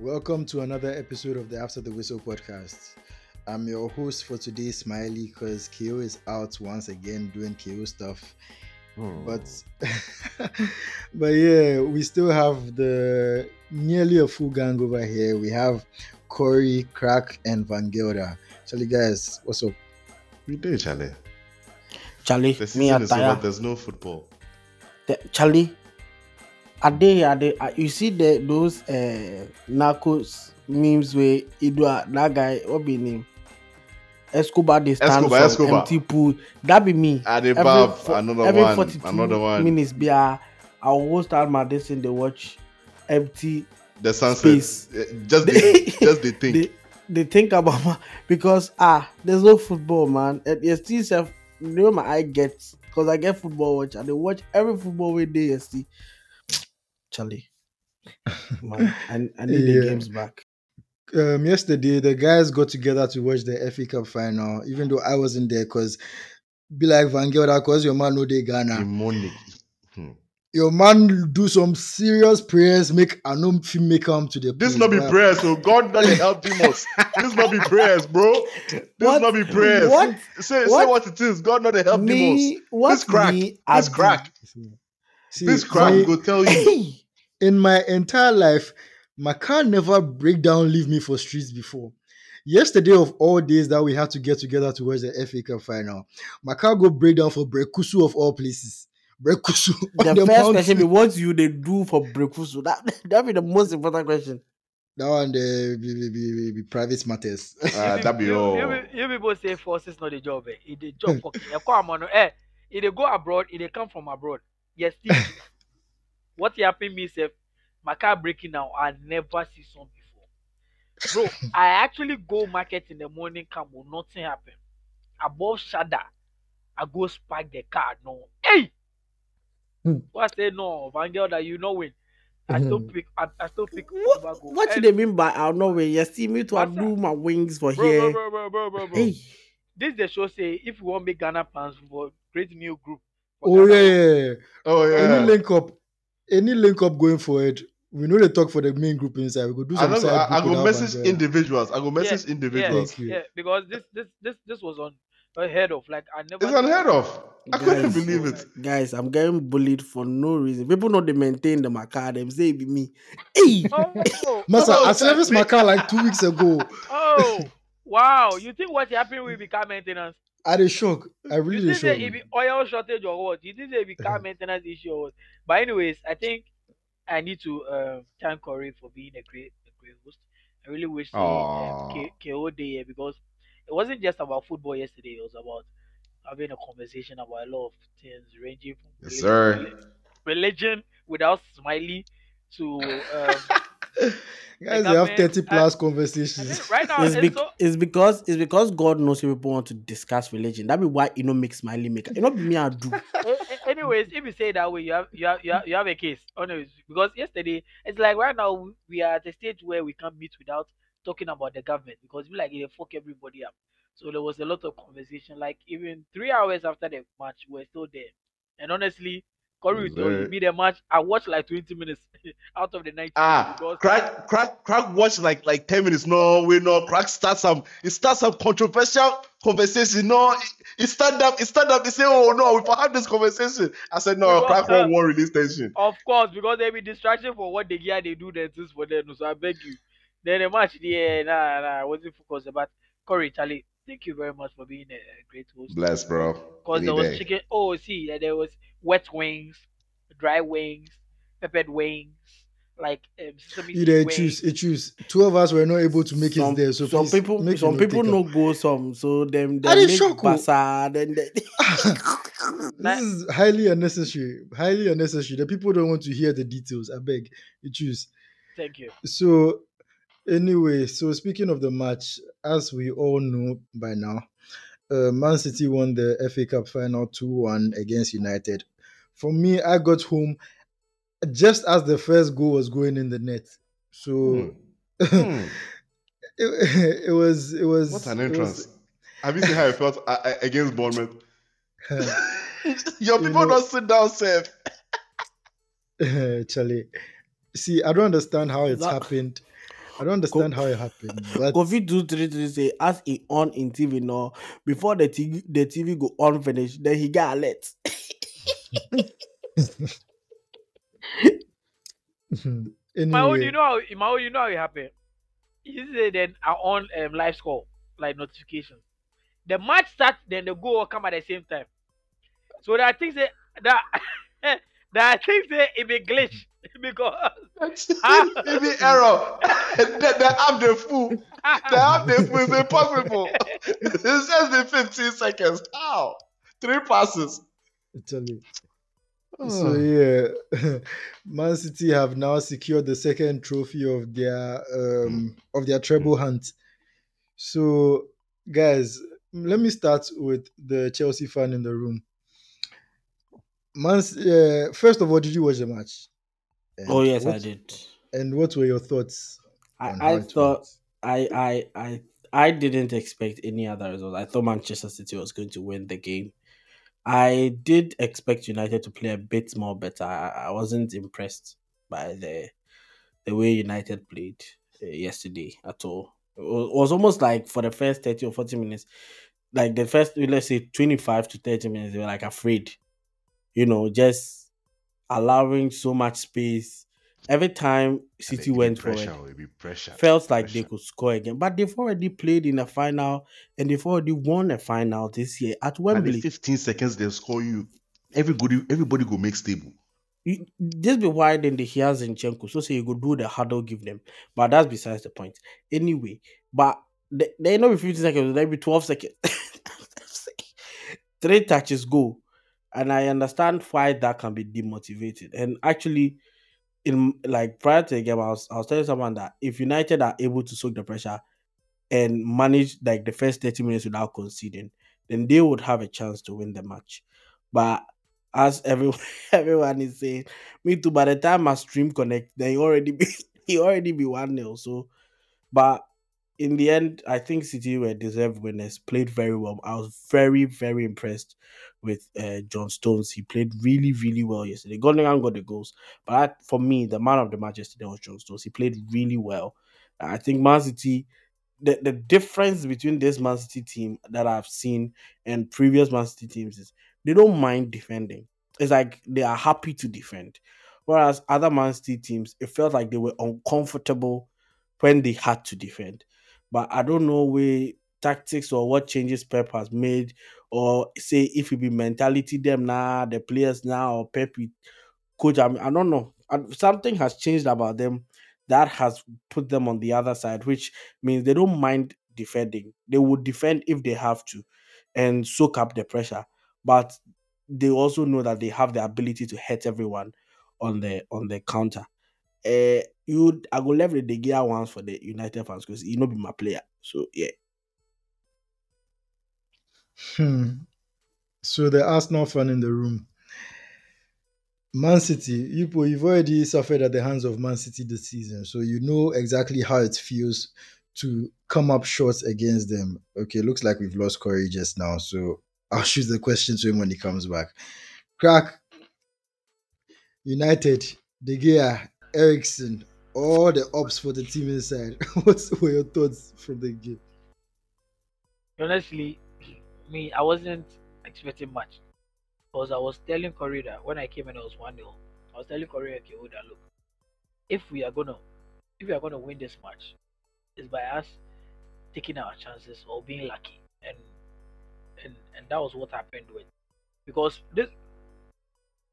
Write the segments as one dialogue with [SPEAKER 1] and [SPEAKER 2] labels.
[SPEAKER 1] Welcome to another episode of the After the Whistle podcast. I'm your host for today, Smiley, because KO is out once again doing KO stuff.
[SPEAKER 2] Hmm.
[SPEAKER 1] But but yeah, we still have the nearly a full gang over here. We have Corey, Crack, and Van Gelder. Charlie guys, what's up?
[SPEAKER 2] we did, Charlie.
[SPEAKER 3] Charlie,
[SPEAKER 2] The
[SPEAKER 3] me
[SPEAKER 2] season is over. There's no football.
[SPEAKER 3] The- Charlie, are they are they? Are, you see the those uh, narcos memes where Idua that guy what be his name? Escobar they stand
[SPEAKER 2] Escobar,
[SPEAKER 3] for
[SPEAKER 2] Escobar.
[SPEAKER 3] empty pool. That be me.
[SPEAKER 2] Adebab,
[SPEAKER 3] fo-
[SPEAKER 2] another
[SPEAKER 3] every
[SPEAKER 2] one,
[SPEAKER 3] 42
[SPEAKER 2] another one.
[SPEAKER 3] minutes be I will start my this in the watch empty.
[SPEAKER 2] The sunset.
[SPEAKER 3] Space.
[SPEAKER 2] Eh, Just
[SPEAKER 3] They-
[SPEAKER 2] the, just the thing.
[SPEAKER 3] They they think about my, because ah there's no football man. And you still self you know my eye gets because I get football watch and they watch every football we day you see. Charlie, man, I, I need
[SPEAKER 1] Yeah.
[SPEAKER 3] the games back.
[SPEAKER 1] Um, yesterday, the guys got together to watch the FA Cup final, even though I wasn't there, because be like Van Gelder, because your man know they Ghana.
[SPEAKER 2] Demonic. Hmm.
[SPEAKER 1] your man do some serious prayers make I no fit make am to the
[SPEAKER 2] This
[SPEAKER 1] place,
[SPEAKER 2] not be
[SPEAKER 1] bruh.
[SPEAKER 2] prayers, so God doesn't help him us. This not be prayers, bro. This
[SPEAKER 3] What?
[SPEAKER 2] not be prayers.
[SPEAKER 3] What?
[SPEAKER 2] Say, say
[SPEAKER 3] What?
[SPEAKER 2] what it is. God not help him us.
[SPEAKER 3] Me, what
[SPEAKER 2] This crack.
[SPEAKER 3] me
[SPEAKER 2] This crack.
[SPEAKER 1] See,
[SPEAKER 2] This crack
[SPEAKER 1] my-
[SPEAKER 2] go tell you.
[SPEAKER 3] Hey,
[SPEAKER 1] in my entire life, my car never break down leave me for streets before. Yesterday of all days that we had to get together to watch the FA Cup final, my car go break down for Brekusu of all places. Brekusu. on
[SPEAKER 3] the first
[SPEAKER 1] mountain.
[SPEAKER 3] question be what you they do for breakfast? So that that be the most important question.
[SPEAKER 1] That one the be, be, be, be, be private matters.
[SPEAKER 2] Ah, that be
[SPEAKER 4] you,
[SPEAKER 2] all.
[SPEAKER 4] You, you, you people say force is not a job. Eh. It a job for you come on. Eh, It they go abroad, It they come from abroad. Yes, still. What happened me say my car breaking now. I never see some before. Bro, I actually go market in the morning, come on, nothing happen. Above Shada, I go spark the car. No, hey.
[SPEAKER 1] Hmm.
[SPEAKER 4] What I say no, Van that you know when. I still pick. I, I still pick.
[SPEAKER 3] What,
[SPEAKER 4] Tobago.
[SPEAKER 3] what do they mean by I'll know where you see me to I do my wings for
[SPEAKER 4] bro,
[SPEAKER 3] here?
[SPEAKER 4] bro, bro, bro, bro, bro, bro.
[SPEAKER 3] Hey,
[SPEAKER 4] this the show say if you want make Ghana plans for create new group.
[SPEAKER 1] oh
[SPEAKER 4] Ghana,
[SPEAKER 1] yeah, yeah, yeah.
[SPEAKER 2] Oh
[SPEAKER 1] Any
[SPEAKER 2] yeah.
[SPEAKER 1] link up, any link up going forward. We know they talk for the main group inside. We go do
[SPEAKER 2] I,
[SPEAKER 1] some
[SPEAKER 2] know,
[SPEAKER 1] side
[SPEAKER 2] I, I go message
[SPEAKER 1] Van Gelder.
[SPEAKER 2] individuals. I go message individuals.
[SPEAKER 1] Thank you.
[SPEAKER 4] Yeah, because this this this this was on unheard of. Like I never.
[SPEAKER 2] It's unheard of. I couldn't
[SPEAKER 3] Guys.
[SPEAKER 2] believe it.
[SPEAKER 3] guys, I'm getting bullied for no reason. People know they maintain the car. Them say it be me. Hey,
[SPEAKER 4] Oh, oh,
[SPEAKER 1] Master,
[SPEAKER 2] Oh,
[SPEAKER 1] I serviced my car like two weeks ago.
[SPEAKER 4] oh, wow! You think what happened will be car maintenance?
[SPEAKER 1] I dey shock. I
[SPEAKER 4] You
[SPEAKER 1] really dey
[SPEAKER 4] think say
[SPEAKER 1] shock.
[SPEAKER 4] it be oil shortage or what? You think say it be car maintenance issue or what? But anyways, I think I need to um, thank Corey for being a great a great host. I really wish say, um,
[SPEAKER 2] Aw.
[SPEAKER 4] K- KO Day here because it wasn't just about football yesterday. It was about having a conversation about a lot of things ranging from
[SPEAKER 2] Yes,
[SPEAKER 4] religion-
[SPEAKER 2] sir.
[SPEAKER 4] religion without smiley to um,
[SPEAKER 1] Guys, they have thirty plus
[SPEAKER 4] I
[SPEAKER 1] conversations.
[SPEAKER 4] think right now
[SPEAKER 3] it's,
[SPEAKER 4] it's
[SPEAKER 3] bec-
[SPEAKER 4] so,
[SPEAKER 3] it's because it's because God knows if people want to discuss religion. That be why you know make smiley make. You know be me I do.
[SPEAKER 4] A- a- anyways, if you say that way, you have you have you have, you have a case. Anyways, because yesterday it's like right now we- we are at a stage where we can't meet without talking about the government because we like it fuck everybody up. So there was a lot of conversation. Like even three hours after the match, we're still there. And honestly, Corey will you, me the match. I watched like twenty minutes out of the ninety.
[SPEAKER 2] Ah,
[SPEAKER 4] because
[SPEAKER 2] crack, crack, crack. Watch like like ten minutes. No, we no. Crack start some. It starts some controversial conversation. No, it, it stand up. It stand up. He say, "Oh no, we have this conversation." I said, "No,
[SPEAKER 4] Because,
[SPEAKER 2] crack
[SPEAKER 4] uh,
[SPEAKER 2] won't release tension."
[SPEAKER 4] Of course, because they be distraction for what they gear they do the things for them. So I beg you. Then the match, yeah, nah, nah, I wasn't focused. But Corey, Charlie, thank you very much for being a, great host.
[SPEAKER 2] Bless, bro.
[SPEAKER 4] Because there was
[SPEAKER 2] day.
[SPEAKER 4] chicken. Oh, see, uh, there was wet wings, dry wings, peppered wings, like um, sesame
[SPEAKER 1] You
[SPEAKER 4] seed
[SPEAKER 1] dey
[SPEAKER 4] wings.
[SPEAKER 1] choose, you choose. Two of us were not able to make
[SPEAKER 3] some,
[SPEAKER 1] it there, so
[SPEAKER 3] some people
[SPEAKER 1] make
[SPEAKER 3] some people
[SPEAKER 1] take
[SPEAKER 3] no go some so them
[SPEAKER 1] I
[SPEAKER 3] they
[SPEAKER 1] dey
[SPEAKER 3] make
[SPEAKER 1] shock
[SPEAKER 3] basa then they,
[SPEAKER 1] this is highly unnecessary. Highly unnecessary. The people don't want to hear the details. I beg you choose.
[SPEAKER 4] Thank you.
[SPEAKER 1] So anyway, so speaking of the match, as we all know by now, uh, Man City won the FA Cup final 2-1 against United. For me, I got home just as the first goal was going in the net. So
[SPEAKER 2] Hmm.
[SPEAKER 1] it, it was it was
[SPEAKER 2] What an entrance!
[SPEAKER 1] was-
[SPEAKER 2] Have you seen how I felt uh, uh, against Bournemouth? Your people
[SPEAKER 1] know-
[SPEAKER 2] don't sit down safe.
[SPEAKER 1] Charlie. See, I don't understand how it's
[SPEAKER 3] That-
[SPEAKER 1] happened. I don't understand how it happened, but
[SPEAKER 3] Kofi two three three say as he on in TV now before the TV the TV go on finish then he get alert.
[SPEAKER 4] My own, you know how in my own, you know how it happened. You say then I on um, live score like notification. The match starts, then the goal come at the same time. So that I think say that that I think say it be glitch because Ah.
[SPEAKER 2] Maybe error. the, the app the fool. The app the fool is impossible. it says the 15 seconds. How? Three passes.
[SPEAKER 1] Italy. tell. So yeah, Man City have now secured the second trophy of their um of their treble hunt. So guys, let me start with the Chelsea fan in the room. Man, uh, first of all, did you watch the match? And
[SPEAKER 3] Oh yes, I did.
[SPEAKER 1] And what were your thoughts?
[SPEAKER 3] I, I thought
[SPEAKER 1] went?
[SPEAKER 3] I I I I didn't expect any other result. I thought Manchester City was going to win the game. I did expect United to play a bit more better. I, I wasn't impressed by the the way United played uh, yesterday at all. It it was almost like for the first 30 or 40 minutes, like the first, let's say 25 to 30 minutes, they were like afraid, you know, just allowing so much space. Every time City went forward,
[SPEAKER 2] It be oh, pressure.
[SPEAKER 3] felt like
[SPEAKER 2] Pressure.
[SPEAKER 3] they could score again. But they've already played in a final and they've already won a final this year at
[SPEAKER 2] And
[SPEAKER 3] Wembley.
[SPEAKER 2] 15 seconds they'll score you. Everybody, everybody go make stable.
[SPEAKER 3] You- this be why then they hear Zinchenko. So say you go do the huddle, give them. But that's besides the point. Anyway, but they, they know be 15 seconds, they be 12 seconds. Three touches go. And I understand why that can be demotivated. And actually, in like prior to the game, I was I was telling someone that if United are able to soak the pressure and manage like the first 30 minutes without conceding, then they would have a chance to win the match. But as everyone everyone is saying, me too. By the time my stream connect, then he already be he already be one nil. So, but in the end, I think City were deserved winners. Played very well. I was very very impressed with uh, John Stones. He played really really well yesterday. Gundogan got the goals, but I, for me, the man of the match yesterday was John Stones. He played really well. I think Man City the, the difference between this Man City team that I've seen and previous Man City teams is they don't mind defending. It's like they are happy to defend. Whereas other Man City teams, it felt like they were uncomfortable when they had to defend. But I don't know where tactics or what changes Pep has made, or say if it be mentality them now, the players now, or Pep coach. I, mean, I don't know. Something has changed about them that has put them on the other side, which means they don't mind defending. They would defend if they have to and soak up the pressure. But they also know that they have the ability to hurt everyone on the on the counter. Uh, you I go level the gear once for the United fans because he not be my player. So yeah.
[SPEAKER 1] Hmm. So the Arsenal fan in the room. Man City, you, you've already suffered at the hands of Man City this season, so you know exactly how it feels to come up short against them. Okay, looks like we've lost Corey just now, so I'll shoot the question to him when he comes back. Crack, United, De Gea, Eriksen, all the ops for the team inside. what were your thoughts from the game?
[SPEAKER 4] honestly, me, I wasn't expecting much. Because I was telling that when I came in, I was 1 0. I was telling Corey, okay, hold on, look. If we are gonna if we are gonna win this match, it's by us taking our chances or being lucky. And and and that was what happened with because this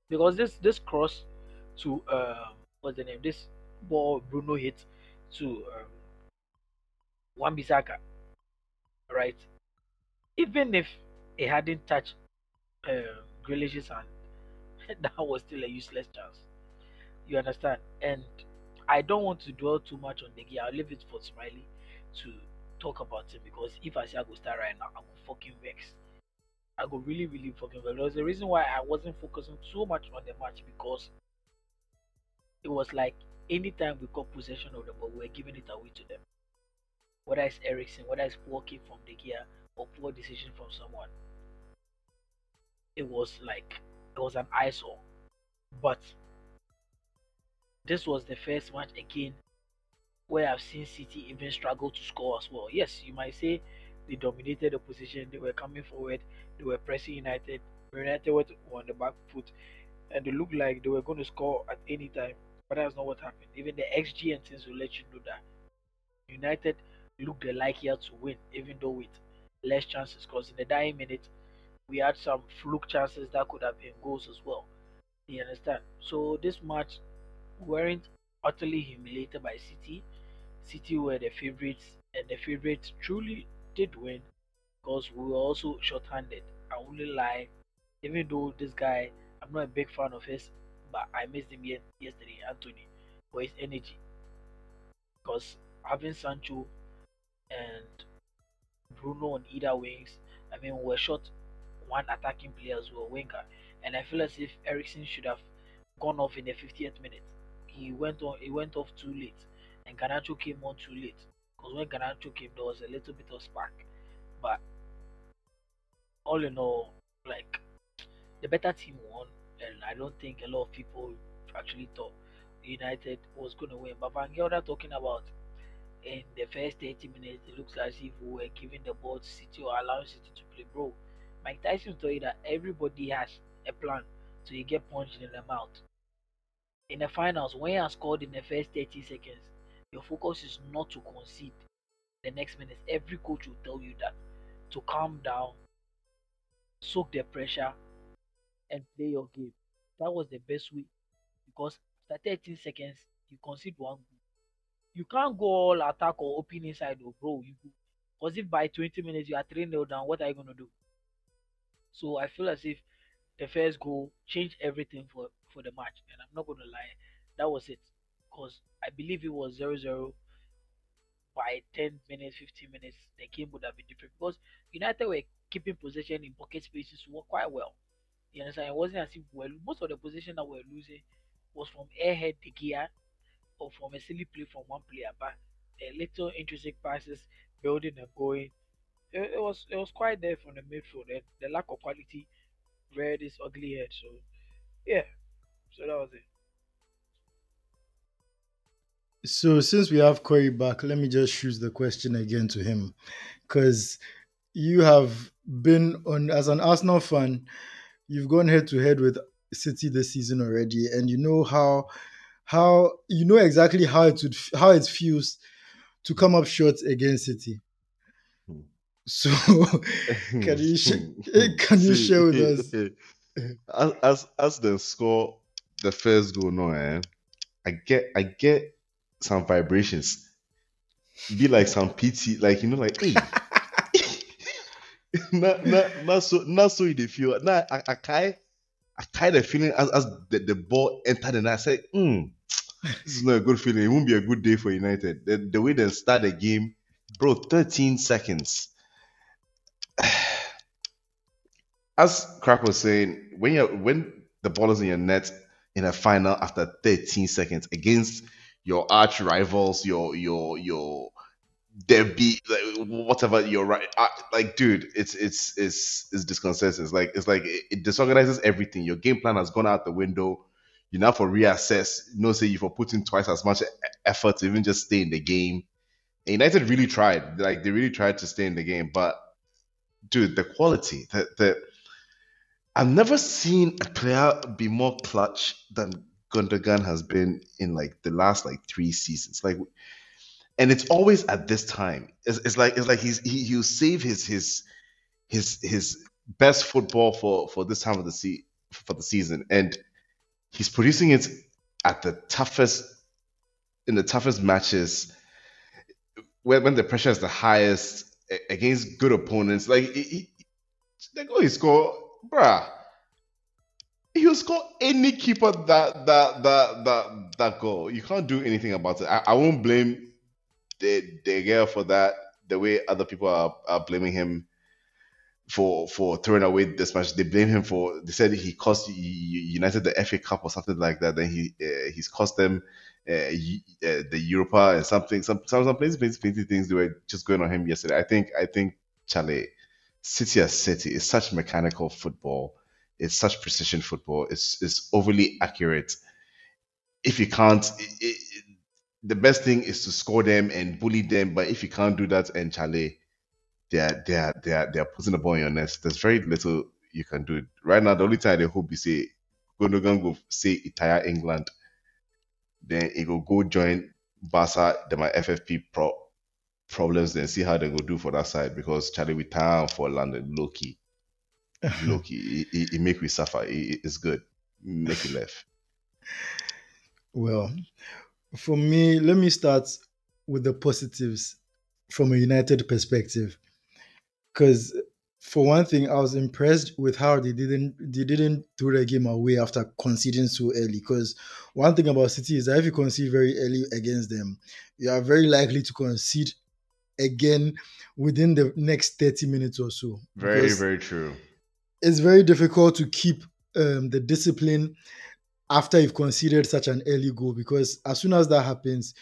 [SPEAKER 4] because this this cross to um what's the name? This ball Bruno hit to um Wan Bissaka, right? Even if it hadn't touched um, Grealish's hand, that was still a useless chance. You understand? And I don't want to dwell too much on the game. I'll leave it for Smiley to talk about it because if I say I go start right now, I go fucking vex. I go really, really fucking vex. There's a reason why I wasn't focusing so much on the match because it was like anytime we got possession of the ball, we were giving it away to them. Whether it's Eriksen, whether it's walking from De Gea or poor decision from someone. It was like it was an eyesore. But this was the first match again where I've seen City even struggle to score as well. Yes, you might say they dominated the position, they were coming forward, they were pressing United. United were on the back foot, and they looked like they were going to score at any time, but that's not what happened. Even the XG and things will let you know that United looked likelier to win, even though with less chances. Because in the dying minute, we had some fluke chances that could have been goals as well. You understand? So this match weren't utterly humiliated by City. City were the favourites, and the favourites truly did win because we were also short-handed. I wouldn't lie, even though this guy, I'm not a big fan of his, but I missed him yesterday, Antony, for his energy. Because having Sancho and Bruno on either wings, I mean, we're short one attacking player as well, winger, and I feel as if Eriksen should have gone off in the 50th minute. He went on. He went off too late, and Garnacho came on too late. Because when Garnacho came, there was a little bit of spark, but all in all, like the better team won, and I don't think a lot of people actually thought United was going to win. But Van Gelder talking about in the first 30 minutes, it looks as if we were giving the ball to City or allowing City to play. Bro, Mike Tyson told you that everybody has a plan, so you get punched in the mouth. In the finals, when you are scored in the first 30 seconds, your focus is not to concede the next minutes. Every coach will tell you that to calm down, soak the pressure, and play your game. That was the best way because after 13 seconds, you concede one goal. You can't go all attack or open inside, though, bro. You because if by 20 minutes you are 3 0 down, what are you going to do? So I feel as if the first goal changed everything for, for the match. And I'm not going to lie, that was it. Because I believe it was 0 0 by 10 minutes, 15 minutes, the game would have been different. Because United were keeping possession in pocket spaces work quite well. You understand? It wasn't as if well, most of the possession that we were losing was from airhead the gear or from a silly play from one player, but the little intrinsic passes, building and going, it, it was it was quite there from the midfield. And the lack of quality reared its ugly head. So yeah, so that was it.
[SPEAKER 1] So since we have Corey back, let me just choose the question again to him, because you have been on as an Arsenal fan, you've gone head to head with City this season already, and you know how how you know exactly how it would how it feels to come up short against City.
[SPEAKER 2] Hmm.
[SPEAKER 1] So can you sh- can you
[SPEAKER 2] See,
[SPEAKER 1] share with us?
[SPEAKER 2] as as as the score the first goal no eh, I get I get some vibrations. Be like some PT, like you know, like hey. not, not, not so not so you feel. Nah, I, I kind I kind of feeling as, as the, the ball entered and I said, hmm, this is not a good feeling. It won't be a good day for United. The, the way they start the game, bro, 13 seconds. As Crack was saying, when you when the ball is in your net in a final after 13 seconds against your arch rivals, your your your derby, like, whatever you're right, uh, like dude, it's it's it's it's disconcerting. Like it's like it, it disorganizes everything. Your game plan has gone out the window. You now for reassess. You know, say you for putting twice as much effort to even just stay in the game. And United really tried, like they really tried to stay in the game, but dude, the quality, that the I've never seen a player be more clutch than Gundogan has been in like the last like three seasons. Like, and it's always at this time. It's, it's like it's like he's he he'll save his his his his best football for for this time of the se- for the season, and he's producing it at the toughest in the toughest matches when when the pressure is the highest against good opponents. Like he, he, he scored, bruh. He'll score any keeper that that that that that goal. You can't do anything about it. I, I won't blame the the girl for that. The way other people are, are blaming him for for throwing away this match, they blame him for. They said he cost United the FA Cup or something like that. Then he uh, he's cost them uh, uh, the Europa and something. Some some some plenty, plenty, things they were just going on him yesterday. I think I think Charlie City as City is such mechanical football. It's such precision football. It's it's overly accurate. If you can't, it, it, the best thing is to score them and bully them. But if you can't do that, and Chale, they're they're they're they're putting the ball in your nest. There's very little you can do. Right now, the only time they hope you say Gundogan go say entire England, then it will go join Barca, then my FFP pro problems, then see how they go do for that side because Charlie we time for London low key. Low key. It, it, it make we suffer. It, it's good. Make it left.
[SPEAKER 1] Well, for me, let me start with the positives from a United perspective. Because for one thing, I was impressed with how they didn't they didn't throw the game away after conceding so early. Because one thing about City is that if you concede very early against them, you are very likely to concede again within the next 30 minutes or so.
[SPEAKER 2] Very, very true.
[SPEAKER 1] it's very difficult to keep um, the discipline after you've conceded such an early goal because as soon as that happens,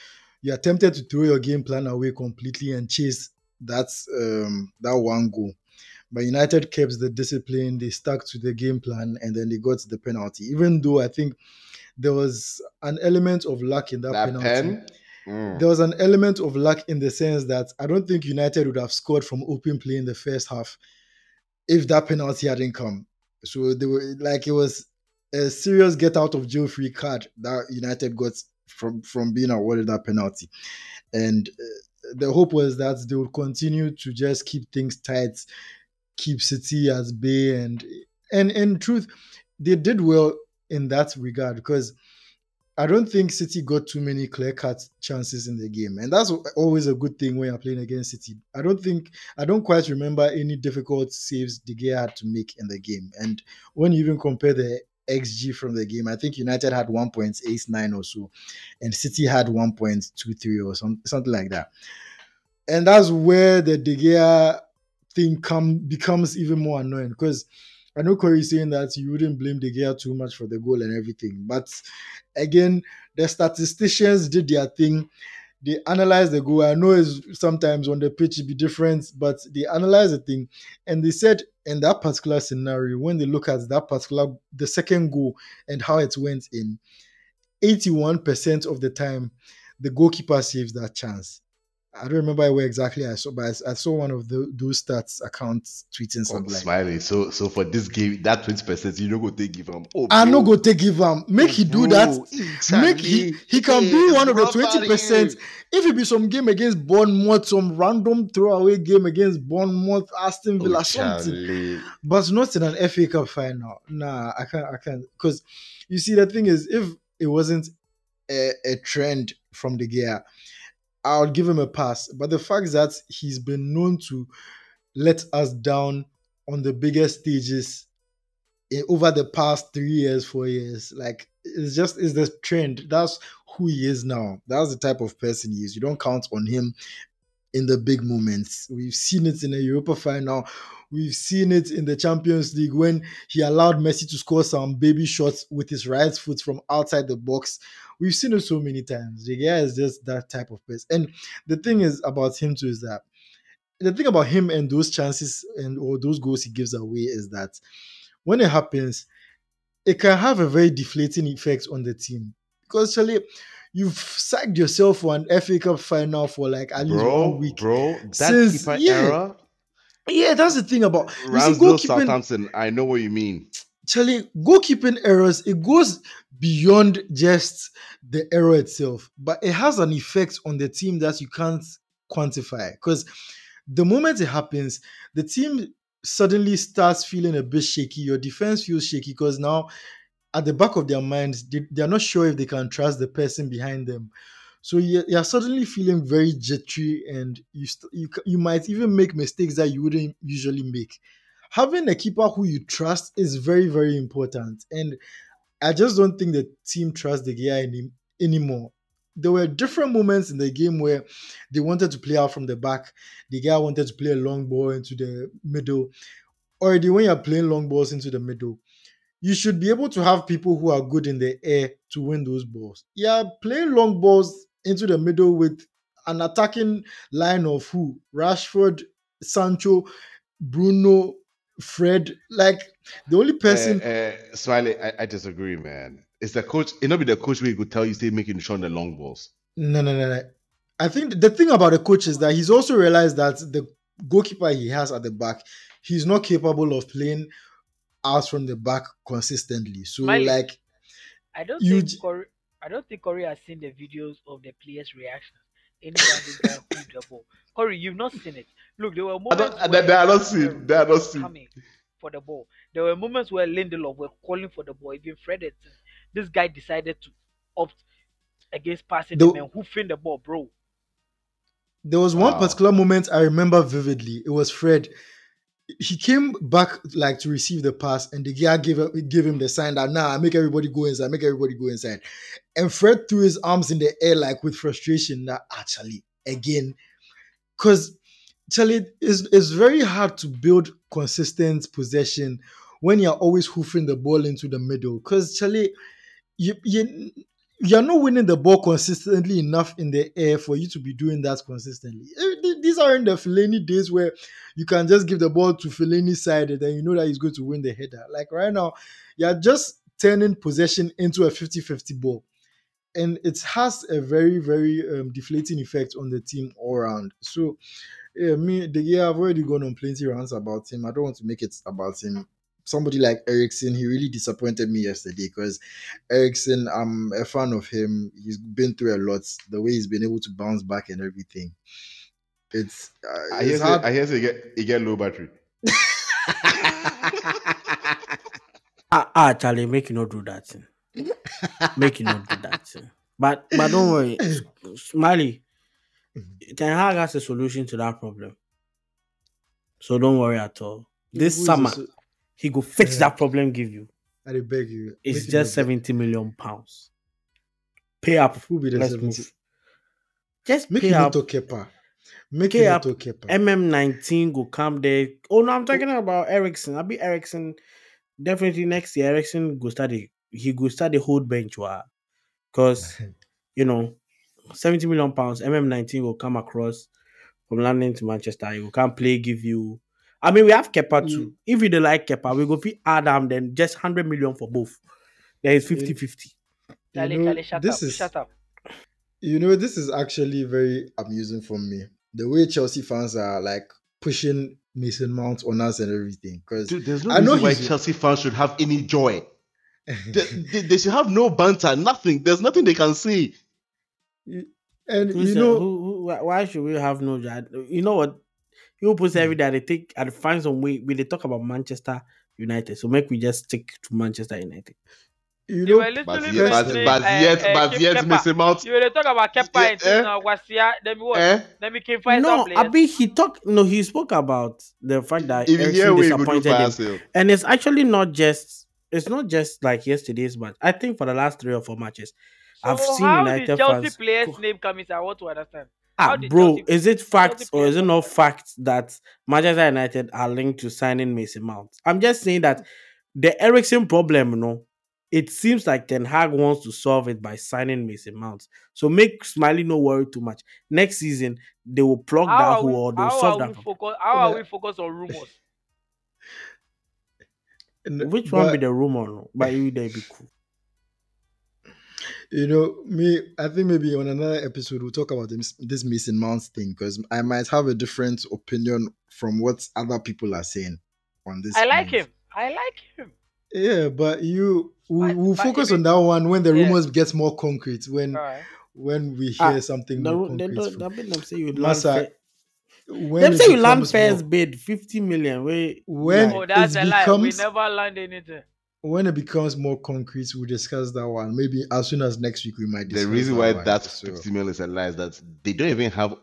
[SPEAKER 1] you are tempted to throw your game plan away completely and chase that um, that one goal. But United kept the discipline, they stuck to the game plan, and then they got the penalty. Even though I think there was an element of luck in that,
[SPEAKER 2] That
[SPEAKER 1] penalty.
[SPEAKER 2] pen. mm,
[SPEAKER 1] There was an element of luck in the sense that I don't think United would have scored from open play in the first half if that penalty hadn't come. So they were like it was a serious get out of jail free card that United got from from being awarded that penalty, and uh, the hope was that they would continue to just keep things tight, keep City as bay, and and in truth, they did well in that regard because I don't think City got too many clear cut chances in the game, and that's always a good thing when you're playing against City. I don't think I don't quite remember any difficult saves De Gea had to make in the game, and when you even compare the XG from the game, I think United had 1.89 or so, and City had 1.23 or some, something like that. And that's where the De Gea thing come becomes even more annoying because I know Corey saying that you wouldn't blame De Gea too much for the goal and everything, but again, the statisticians did their thing. They analyzed the goal. I know it's sometimes on the pitch it be different, but they analyzed the thing and they said in that particular scenario, when they look at that particular the second goal and how it went in, 81% of the time the goalkeeper saves that chance. I don't remember where exactly I saw, but I, I saw one of the, those stats accounts tweeting
[SPEAKER 2] oh,
[SPEAKER 1] something like
[SPEAKER 2] smiley. So so for this game, that twenty percent, you don't go take give him. Oh,
[SPEAKER 1] I no
[SPEAKER 2] bro.
[SPEAKER 1] go take give him. Make he do that. Make he he can be one of the twenty percent. If it be some game against Bournemouth, some random throwaway game against Bournemouth, Aston
[SPEAKER 2] Oh,
[SPEAKER 1] Villa, something, but not in an FA Cup final. Nah, I can't. I can't. Because you see, the thing is, if it wasn't a, a trend from De Gea, I would give him a pass. But the fact that he's been known to let us down on the biggest stages over the past three years, four years, like it's just is the trend. That's who he is now. That's the type of person he is. You don't count on him in the big moments. We've seen it in the Europa final. We've seen it in the Champions League when he allowed Messi to score some baby shots with his right foot from outside the box. We've seen it so many times. The guy is just that type of person. And the thing is about him too is that the thing about him and those chances and or those goals he gives away is that when it happens, it can have a very deflating effect on the team. Because Charlie, you've sacked yourself for an FA Cup final for like at least
[SPEAKER 2] bro,
[SPEAKER 1] one week.
[SPEAKER 2] bro, that
[SPEAKER 1] Since-
[SPEAKER 2] keeper
[SPEAKER 1] yeah.
[SPEAKER 2] era,
[SPEAKER 1] Yeah, that's the thing about
[SPEAKER 2] Ramsdale. Southampton. I know what you mean.
[SPEAKER 1] Charlie, goalkeeping errors, it goes beyond just the error itself, but it has an effect on the team that you can't quantify. Because the moment it happens, the team suddenly starts feeling a bit shaky. Your defense feels shaky because now at the back of their minds, they, they are not sure if they can trust the person behind them. So you- you're suddenly feeling very jittery, and you st- you you might even make mistakes that you wouldn't usually make. Having a keeper who you trust is very very important, and I just don't think the team trusts the guy any, anymore. There were different moments in the game where they wanted to play out from the back. The guy wanted to play a long ball into the middle. Already, when you're playing long balls into the middle, you should be able to have people who are good in the air to win those balls. Yeah, playing long balls into the middle with an attacking line of who? Rashford, Sancho, Bruno, Fred. Like the only person.
[SPEAKER 2] Uh, uh, Smiley, I, I disagree, man. It's the coach. It not be the coach where he could tell you stay making sure on the long balls.
[SPEAKER 1] No, no, no, no. I think the thing about the coach is that he's also realized that the goalkeeper he has at the back, he's not capable of playing out from the back consistently. So,
[SPEAKER 4] Smiley.
[SPEAKER 1] like,
[SPEAKER 4] I don't
[SPEAKER 1] You
[SPEAKER 4] think
[SPEAKER 1] j-
[SPEAKER 4] Corey, I don't think Corey has seen the videos of the players' reactions. Anytime this guy hold the ball, Corey, you've not seen it. Look, there were
[SPEAKER 2] I
[SPEAKER 4] moments
[SPEAKER 2] don't,
[SPEAKER 4] where
[SPEAKER 2] they, they are not seen. They are not
[SPEAKER 4] was
[SPEAKER 2] seen.
[SPEAKER 4] coming for the ball. There were moments where Lindelof were calling for the ball, even Fredericton. This guy decided to opt against passing
[SPEAKER 1] The-
[SPEAKER 4] him and hoofing the ball, bro.
[SPEAKER 1] there was one
[SPEAKER 2] Wow.
[SPEAKER 1] particular moment I remember vividly. It was Fred. He came back like to receive the pass, and the guy gave gave him the sign that nah, make everybody go inside, make everybody go inside. And Fred threw his arms in the air like with frustration. That ah, actually again, because Charlie it's, it's very hard to build consistent possession when you're always hoofing the ball into the middle. Because Charlie, you you you're not winning the ball consistently enough in the air for you to be doing that consistently. Th- These aren't the Fellaini days where you can just give the ball to Fellaini's side and then you know that he's going to win the header. Like right now, you're just turning possession into a 50-50 ball. And it has a very, very um, deflating effect on the team all around. So yeah, me, the year I've already gone on plenty rants about him. I don't want to make it about him. Somebody like Eriksen, he really disappointed me yesterday because Eriksen, I'm a fan of him. He's been through a lot. The way he's been able to bounce back and everything. It's, uh,
[SPEAKER 2] I hear
[SPEAKER 1] it's
[SPEAKER 2] say. I hear say you get, you get low battery.
[SPEAKER 3] Ah, ah, Charlie, make you not do that thing. Make you not do that thing. But but don't worry, Smiley. Ten Hag has a solution to that problem. So don't worry at all. This
[SPEAKER 1] Who is
[SPEAKER 3] summer,
[SPEAKER 1] also-
[SPEAKER 3] he go fix
[SPEAKER 1] Yeah.
[SPEAKER 3] that problem. Give you.
[SPEAKER 1] I beg you.
[SPEAKER 3] It's
[SPEAKER 1] make it
[SPEAKER 3] just
[SPEAKER 1] not-
[SPEAKER 3] seventy million pounds. Pay up.
[SPEAKER 1] Who be the
[SPEAKER 3] Let's
[SPEAKER 1] 70?
[SPEAKER 3] move. Just
[SPEAKER 1] Make
[SPEAKER 3] pay
[SPEAKER 1] you
[SPEAKER 3] up.
[SPEAKER 1] not talk Kepa. Make
[SPEAKER 3] Pay
[SPEAKER 1] you
[SPEAKER 3] up.
[SPEAKER 1] not talk Kepa.
[SPEAKER 3] MM19 go come there. Oh no, I'm talking about Eriksen. I'll be Eriksen. Definitely next year, Eriksen go start the he go start the whole bench because you know 70 million pounds. MM19 will come across from London to Manchester. He will come play, give you. I mean, we have Kepa too.
[SPEAKER 1] Mm.
[SPEAKER 3] If you don't like Kepa, we go fit Adam, then just 100 million for both. There is 50 50.
[SPEAKER 4] Charlie,
[SPEAKER 1] you know,
[SPEAKER 4] shut
[SPEAKER 1] this
[SPEAKER 4] up,
[SPEAKER 1] is
[SPEAKER 4] shut up.
[SPEAKER 1] You know this is actually very amusing for me. The way Chelsea fans are like pushing Mason Mount on us and everything. Because
[SPEAKER 2] Dude, there's no
[SPEAKER 1] I know
[SPEAKER 2] why
[SPEAKER 1] he's-
[SPEAKER 2] Chelsea fans should have any joy. They, they, they should have no banter, nothing. There's nothing they can say.
[SPEAKER 1] and
[SPEAKER 3] Who
[SPEAKER 1] you
[SPEAKER 3] said-
[SPEAKER 1] know
[SPEAKER 3] who, who, why- why should we have no joy? You know what? You post every hmm. day. They take and find some way. We they talk about Manchester United. So make we just stick to Manchester United.
[SPEAKER 1] You
[SPEAKER 4] They
[SPEAKER 1] know
[SPEAKER 4] were
[SPEAKER 2] But
[SPEAKER 4] literally
[SPEAKER 2] yet, but,
[SPEAKER 4] mentioning,
[SPEAKER 2] but
[SPEAKER 4] uh,
[SPEAKER 2] yet,
[SPEAKER 4] uh,
[SPEAKER 2] but
[SPEAKER 4] Kepa.
[SPEAKER 2] yet, Mason Mount.
[SPEAKER 4] You were talking about Kepa
[SPEAKER 2] Yeah,
[SPEAKER 4] and
[SPEAKER 2] eh?
[SPEAKER 4] now Wasia. Then we what?
[SPEAKER 2] Eh?
[SPEAKER 4] Then we can find
[SPEAKER 3] no,
[SPEAKER 4] some players.
[SPEAKER 3] Abi he talked. No, he spoke about the fact that
[SPEAKER 2] If
[SPEAKER 3] Eriksen
[SPEAKER 2] where you go do
[SPEAKER 3] disappointed
[SPEAKER 2] fire
[SPEAKER 3] him,
[SPEAKER 2] sale.
[SPEAKER 3] and it's actually not just. It's not just like yesterday's match. I think for the last three or four matches,
[SPEAKER 4] so
[SPEAKER 3] I've seen
[SPEAKER 4] how
[SPEAKER 3] United
[SPEAKER 4] did Chelsea
[SPEAKER 3] fans
[SPEAKER 4] players'
[SPEAKER 3] go-
[SPEAKER 4] name come in? I want to understand.
[SPEAKER 3] Ah, bro,
[SPEAKER 4] Chelsea-
[SPEAKER 3] is it facts
[SPEAKER 4] Chelsea
[SPEAKER 3] or is it
[SPEAKER 4] players
[SPEAKER 3] not
[SPEAKER 4] come
[SPEAKER 3] facts that Manchester United are linked to signing Mason Mount? I'm just saying that the Eriksen problem, you know, it seems like Ten Hag wants to solve it by signing Mason Mount. So make Smiley no worry too much. Next season, they will plug
[SPEAKER 4] How
[SPEAKER 3] that
[SPEAKER 4] are
[SPEAKER 3] hole
[SPEAKER 4] we,
[SPEAKER 3] or they'll
[SPEAKER 4] how
[SPEAKER 3] solve
[SPEAKER 4] are
[SPEAKER 3] that
[SPEAKER 4] we
[SPEAKER 3] problem.
[SPEAKER 4] focus? How are we focused on rumors?
[SPEAKER 1] n-
[SPEAKER 3] Which one be the rumor? No? But you they be cool.
[SPEAKER 1] you know me I think maybe on another episode we'll talk about this, this Mason Mount thing because I might have a different opinion from what other people are saying on this.
[SPEAKER 4] I like
[SPEAKER 1] move.
[SPEAKER 4] him. I like him.
[SPEAKER 1] Yeah, but you we,
[SPEAKER 4] But-
[SPEAKER 1] we'll
[SPEAKER 4] but
[SPEAKER 1] focus
[SPEAKER 4] even-
[SPEAKER 1] on that one when the
[SPEAKER 4] Yeah.
[SPEAKER 1] rumors gets more concrete when
[SPEAKER 4] Alright.
[SPEAKER 1] when we
[SPEAKER 3] Ah,
[SPEAKER 1] hear something
[SPEAKER 3] The,
[SPEAKER 1] more
[SPEAKER 3] ru- they
[SPEAKER 1] concrete.
[SPEAKER 3] don't,
[SPEAKER 1] from-
[SPEAKER 3] they been them say you land
[SPEAKER 1] Massa,
[SPEAKER 3] fair.
[SPEAKER 1] when
[SPEAKER 3] Them
[SPEAKER 1] it
[SPEAKER 3] say you land
[SPEAKER 1] becomes
[SPEAKER 3] first
[SPEAKER 1] more-
[SPEAKER 3] bid 50 million. Wait,
[SPEAKER 1] When-
[SPEAKER 3] like,
[SPEAKER 4] Oh, that's
[SPEAKER 1] it
[SPEAKER 4] a lie. We
[SPEAKER 1] becomes-
[SPEAKER 4] never land anything.
[SPEAKER 1] when it becomes more concrete, we'll discuss that one. Maybe as soon as next week we might discuss
[SPEAKER 2] The reason
[SPEAKER 1] that
[SPEAKER 2] why
[SPEAKER 1] one.
[SPEAKER 2] that's
[SPEAKER 1] So-
[SPEAKER 2] 50 million is a lie is that they don't even have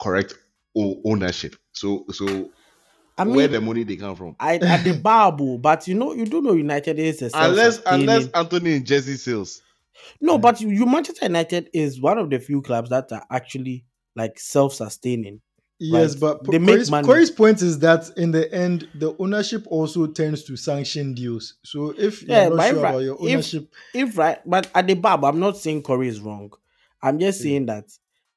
[SPEAKER 2] correct o- ownership. So, so
[SPEAKER 3] I mean,
[SPEAKER 2] where the money they come from?
[SPEAKER 3] I at the Bible, but you know, you do know United is a
[SPEAKER 2] Unless, unless Anthony and Jesse sales.
[SPEAKER 3] no, but you, you Manchester United is one of the few clubs that are actually like self-sustaining.
[SPEAKER 1] Yes,
[SPEAKER 3] Right.
[SPEAKER 1] but
[SPEAKER 3] They make
[SPEAKER 1] Corey's,
[SPEAKER 3] money.
[SPEAKER 1] Corey's point is that in the end, the ownership also tends to sanction deals. So if you're
[SPEAKER 3] Yeah,
[SPEAKER 1] not sure
[SPEAKER 3] if I-
[SPEAKER 1] about your
[SPEAKER 3] if-
[SPEAKER 1] ownership,
[SPEAKER 3] If right, but at the Bible, I'm not saying Corey is wrong. I'm just saying that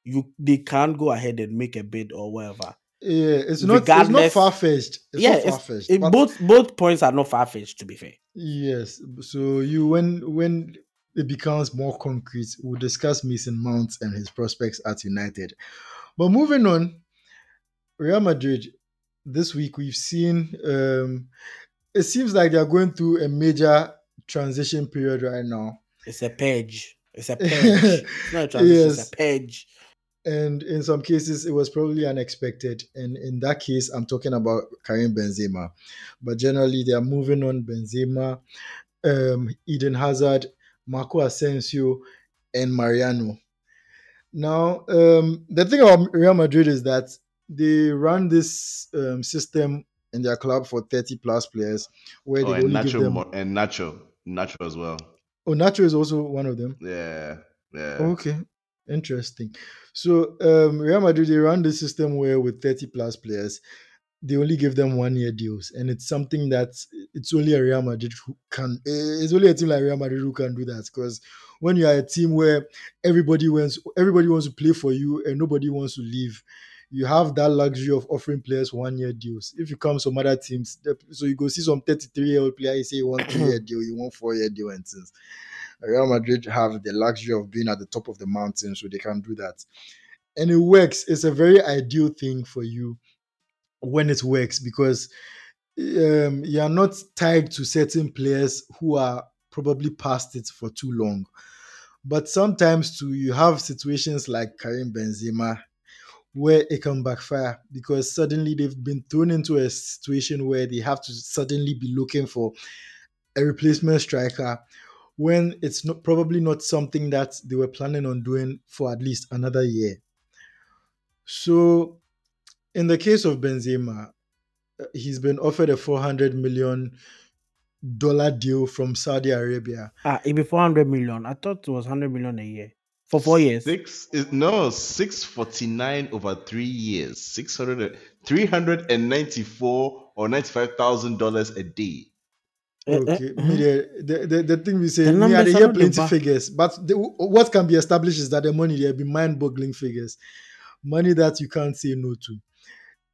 [SPEAKER 3] you they can't go ahead and make a bid or whatever.
[SPEAKER 1] Yeah, it's not it's not
[SPEAKER 3] Regardless-
[SPEAKER 1] far fetched.
[SPEAKER 3] Yeah,
[SPEAKER 1] not far fetched.
[SPEAKER 3] it- both both points are not far fetched. To be fair,
[SPEAKER 1] yes. So you when when it becomes more concrete, we'll discuss Mason Mount and his prospects at United. But moving on, Real Madrid, this week we've seen um, it seems like they're going through a major transition period right now.
[SPEAKER 3] It's a page. It's a page. it's not a transition,
[SPEAKER 1] Yes.
[SPEAKER 3] it's a page.
[SPEAKER 1] And in some cases, it was probably unexpected. And in that case, I'm talking about Karim Benzema. But generally, they are moving on Benzema, um, Eden Hazard, Marco Asensio, and Mariano. Now, um, the thing about Real Madrid is that they run this um, system in their club for 30 plus players where
[SPEAKER 2] Oh,
[SPEAKER 1] they
[SPEAKER 2] and
[SPEAKER 1] only give them.
[SPEAKER 2] And Nacho, Nacho as well.
[SPEAKER 1] Oh, Nacho is also one of them.
[SPEAKER 2] Yeah, yeah.
[SPEAKER 1] Okay, interesting. So um, Real Madrid they run the system where with 30 plus players, they only give them one year deals, and it's something that it's only a Real Madrid who can. It's only a team like Real Madrid who can do that because when you are a team where everybody wants everybody wants to play for you and nobody wants to leave. You have that luxury of offering players one year deals. If you come some other teams, so you go see some 33 year old player, you say you want three year deal, you want four year deal, and things. Real Madrid have the luxury of being at the top of the mountain, so they can do that. And it works. It's a very ideal thing for you when it works because um, you are not tied to certain players who are probably past it for too long. But sometimes too, you have situations like Karim Benzema where it can backfire because suddenly they've been thrown into a situation where they have to suddenly be looking for a replacement striker when it's not probably not something that they were planning on doing for at least another year. So, in the case of Benzema, uh, he's been offered a 400 million dollar deal from Saudi Arabia.
[SPEAKER 3] Ah, it be 400 million. I thought it was 100 million a year. For four years.
[SPEAKER 2] Six is no six forty nine over three years. 600, 394 or ninety five thousand dollars a day.
[SPEAKER 3] Eh, eh,
[SPEAKER 1] Okay,
[SPEAKER 3] mhm.
[SPEAKER 1] me the, the, the, thing we say,
[SPEAKER 3] The
[SPEAKER 1] me I
[SPEAKER 3] are
[SPEAKER 1] hear plenty figures, but the, what can be established is that the money there be mind-boggling figures, money that you can't say no to.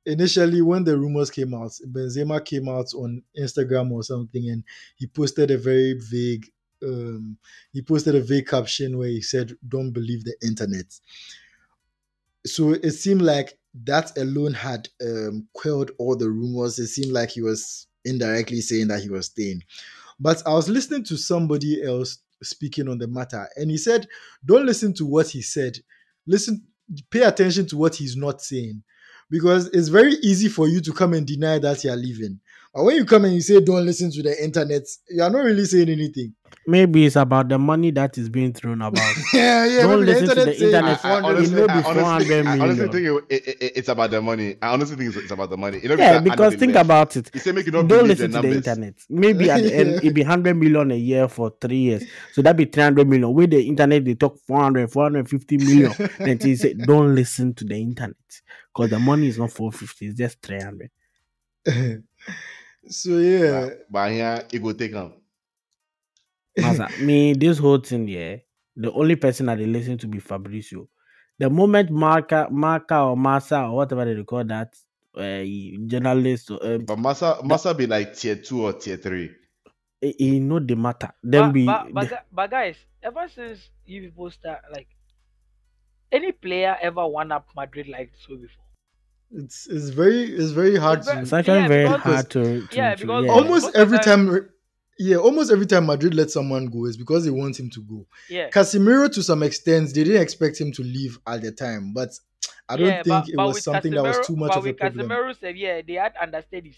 [SPEAKER 1] Initially, when the rumors came out, Benzema came out on Instagram or something, and he posted a very vague, um, he posted a vague caption where he said, "Don't believe the internet." So it seemed like that alone had um, quelled all the rumors. It seemed like he was indirectly saying that he was staying. But I was listening to somebody else speaking on the matter, and he said, "Don't listen to what he said. Listen, pay attention to what he's not saying, because it's very easy for you to come and deny that you're leaving. But when you come and you say don't listen to the internet, you are not really saying anything.
[SPEAKER 3] Maybe it's about the money that is being thrown about.
[SPEAKER 1] yeah, yeah.
[SPEAKER 3] Don't listen to the internet.
[SPEAKER 2] I, I honestly,
[SPEAKER 3] It may
[SPEAKER 2] I
[SPEAKER 3] be
[SPEAKER 2] ah,
[SPEAKER 3] honestly,
[SPEAKER 2] I honestly think it, it, it- it's about the money. I honestly think it's, it's about the money. You know,
[SPEAKER 3] yeah,
[SPEAKER 2] because
[SPEAKER 3] because think about it.
[SPEAKER 2] He said, make you not
[SPEAKER 3] Don't
[SPEAKER 2] believe the
[SPEAKER 3] listen to the internet. Maybe at the end
[SPEAKER 1] Yeah.
[SPEAKER 3] it be 100 million a year for three years. So that be 300 million. With the internet, they talk 400, 450 million. then he said, don't listen to the internet. Because the money is not 450, it's just 300.
[SPEAKER 1] so yeah,
[SPEAKER 2] But, but here, it will take them.
[SPEAKER 3] Masa, me, this whole thing, yeah, the only person that they listen to be Fabrizio. The moment Marca, Marca or Massa or whatever they call that, uh, journalist, or, um,
[SPEAKER 2] But Massa, Massa be like tier two or tier three.
[SPEAKER 3] he, he know the matter. Then
[SPEAKER 4] but,
[SPEAKER 3] be
[SPEAKER 4] but, but,
[SPEAKER 3] the-
[SPEAKER 4] but guys, ever since you people start like any player ever won up Madrid like so before?
[SPEAKER 1] It's it's very it's very hard
[SPEAKER 4] It's very-
[SPEAKER 1] to
[SPEAKER 3] it's actually
[SPEAKER 4] Yeah,
[SPEAKER 3] very
[SPEAKER 4] because-
[SPEAKER 3] hard to, to,
[SPEAKER 4] yeah, because
[SPEAKER 3] yeah.
[SPEAKER 1] almost every
[SPEAKER 4] uh,
[SPEAKER 1] time. Yeah, almost every time Madrid let someone go is because they want him to go.
[SPEAKER 4] Yeah.
[SPEAKER 1] Casemiro, to some extent, they didn't expect him to leave at the time, but I don't
[SPEAKER 4] yeah,
[SPEAKER 1] think
[SPEAKER 4] but,
[SPEAKER 1] it
[SPEAKER 4] but
[SPEAKER 1] was
[SPEAKER 4] with
[SPEAKER 1] something that was too much
[SPEAKER 4] but
[SPEAKER 1] of a
[SPEAKER 4] with
[SPEAKER 1] problem.
[SPEAKER 4] Casemiro said, yeah, they had understudies.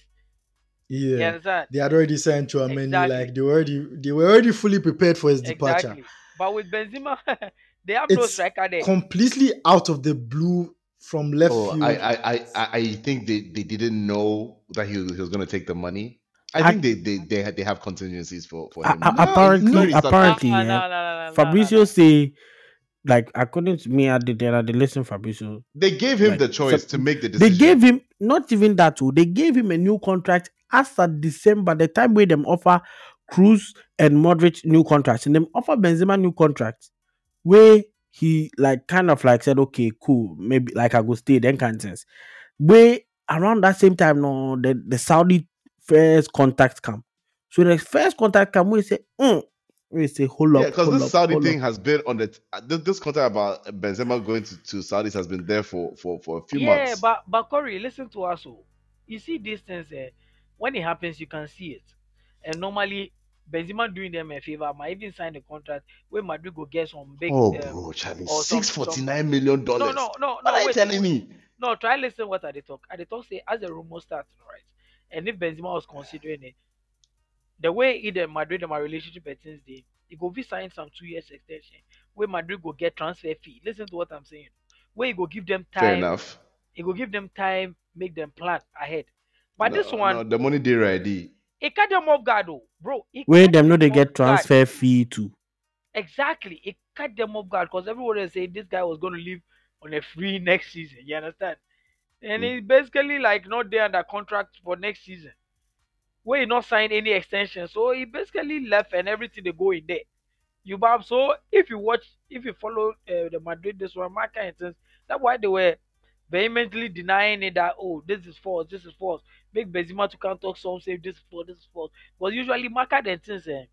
[SPEAKER 4] You
[SPEAKER 1] Yeah,
[SPEAKER 4] understand?
[SPEAKER 1] they had already signed Tchouameni,
[SPEAKER 4] Exactly.
[SPEAKER 1] like they were already they were already fully prepared for his departure.
[SPEAKER 4] But with Benzema, they have no
[SPEAKER 1] It's
[SPEAKER 4] striker there.
[SPEAKER 1] Completely out of the blue from left
[SPEAKER 2] Oh,
[SPEAKER 1] field.
[SPEAKER 2] I, I, I, I- I think they, they didn't know that he was, he was going to take the money. I,
[SPEAKER 3] I-
[SPEAKER 2] think they, they, they, they have contingencies for, for
[SPEAKER 3] A-
[SPEAKER 2] him.
[SPEAKER 3] a-
[SPEAKER 1] No,
[SPEAKER 3] apparently,
[SPEAKER 1] no,
[SPEAKER 3] apparently,
[SPEAKER 4] No,
[SPEAKER 3] yeah,
[SPEAKER 4] no, no, no, no, no,
[SPEAKER 3] Fabrizio
[SPEAKER 4] no.
[SPEAKER 3] say, like according to me, I did, I did listen Fabrizio.
[SPEAKER 2] They gave him
[SPEAKER 3] Like,
[SPEAKER 2] the choice
[SPEAKER 3] so-
[SPEAKER 2] to make the decision.
[SPEAKER 3] They gave him not even that too. They gave him a new contract as at December, the time where them offer Kroos and Modric new contracts, and them offer Benzema new contracts, where he like kind of like said, okay, cool, maybe like I go stay, then kind of sense. Where around that same time, no, the, the Saudi first contact come. So the first contact come, we say, "Hmm, We say hold up,
[SPEAKER 2] Yeah, because
[SPEAKER 3] hold
[SPEAKER 2] this
[SPEAKER 3] up,
[SPEAKER 2] Saudi
[SPEAKER 3] hold
[SPEAKER 2] thing
[SPEAKER 3] up.
[SPEAKER 2] has been on the uh, this, this content about Benzema going to, to Saudis has been there for for, for a few
[SPEAKER 4] Yeah,
[SPEAKER 2] months.
[SPEAKER 4] Yeah, but but Corey, listen to us. Oh. You see these things. Eh, when it happens, you can see it. And normally, Benzema doing them a favor. Might even sign a contract where Madrid go get some big.
[SPEAKER 2] oh,
[SPEAKER 4] um,
[SPEAKER 2] bro, Charlie, six forty nine million dollars.
[SPEAKER 4] no, no, no,
[SPEAKER 2] What
[SPEAKER 4] no.
[SPEAKER 2] are you telling me?
[SPEAKER 4] no. Try listen what are they talk. Are they talk say as the rumor starts, right? And if Benzema was considering it, the way either Madrid and my relationship at since day, he go be sign some two years extension. Where Madrid go get transfer fee. Listen to what I'm saying. Where he go give them time.
[SPEAKER 2] Fair enough.
[SPEAKER 4] He go give them time, make them plan ahead. But
[SPEAKER 2] No,
[SPEAKER 4] this one,
[SPEAKER 2] no, the money they ready.
[SPEAKER 4] It cut them off guard, oh, bro.
[SPEAKER 3] Where them know they get transfer fee too.
[SPEAKER 4] Exactly, it cut them off guard because everyone is saying this guy was going to leave on a free next season. You understand? And
[SPEAKER 2] Mm.
[SPEAKER 4] he's basically like not there under contract for next season. Where he not signed any extension, so he basically left and everything they go in there. You bab. So if you watch, if you follow uh, the Madrid this one, Marca things, that's why they were vehemently denying it that oh this is false, this is false. Make Benzema to come talk some say this is false, this is false. But usually Marca and things, eh,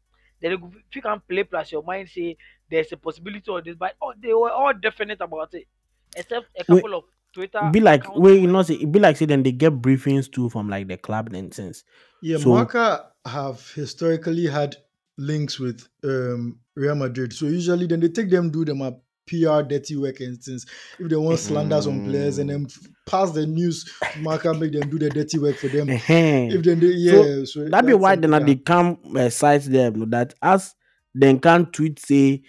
[SPEAKER 4] then if you can play plus your mind say there's a possibility of this, but oh, they were all definite about it, except a
[SPEAKER 3] Wait,
[SPEAKER 4] couple of Twitter.
[SPEAKER 3] Be like
[SPEAKER 4] accounts
[SPEAKER 3] wait, you know, say it be like say then they get briefings too from like the club and things.
[SPEAKER 1] Yeah,
[SPEAKER 3] So-
[SPEAKER 1] Marca have historically had links with um, Real Madrid. So usually then they take them do them a PR dirty work and things. If they want slander some players and then pass the news, to make them do the dirty work for them.
[SPEAKER 3] Ehen.
[SPEAKER 1] If then they yeah, so,
[SPEAKER 3] that be why
[SPEAKER 1] something
[SPEAKER 3] then
[SPEAKER 1] that-
[SPEAKER 3] they come uh, cite them no, that as then can tweet say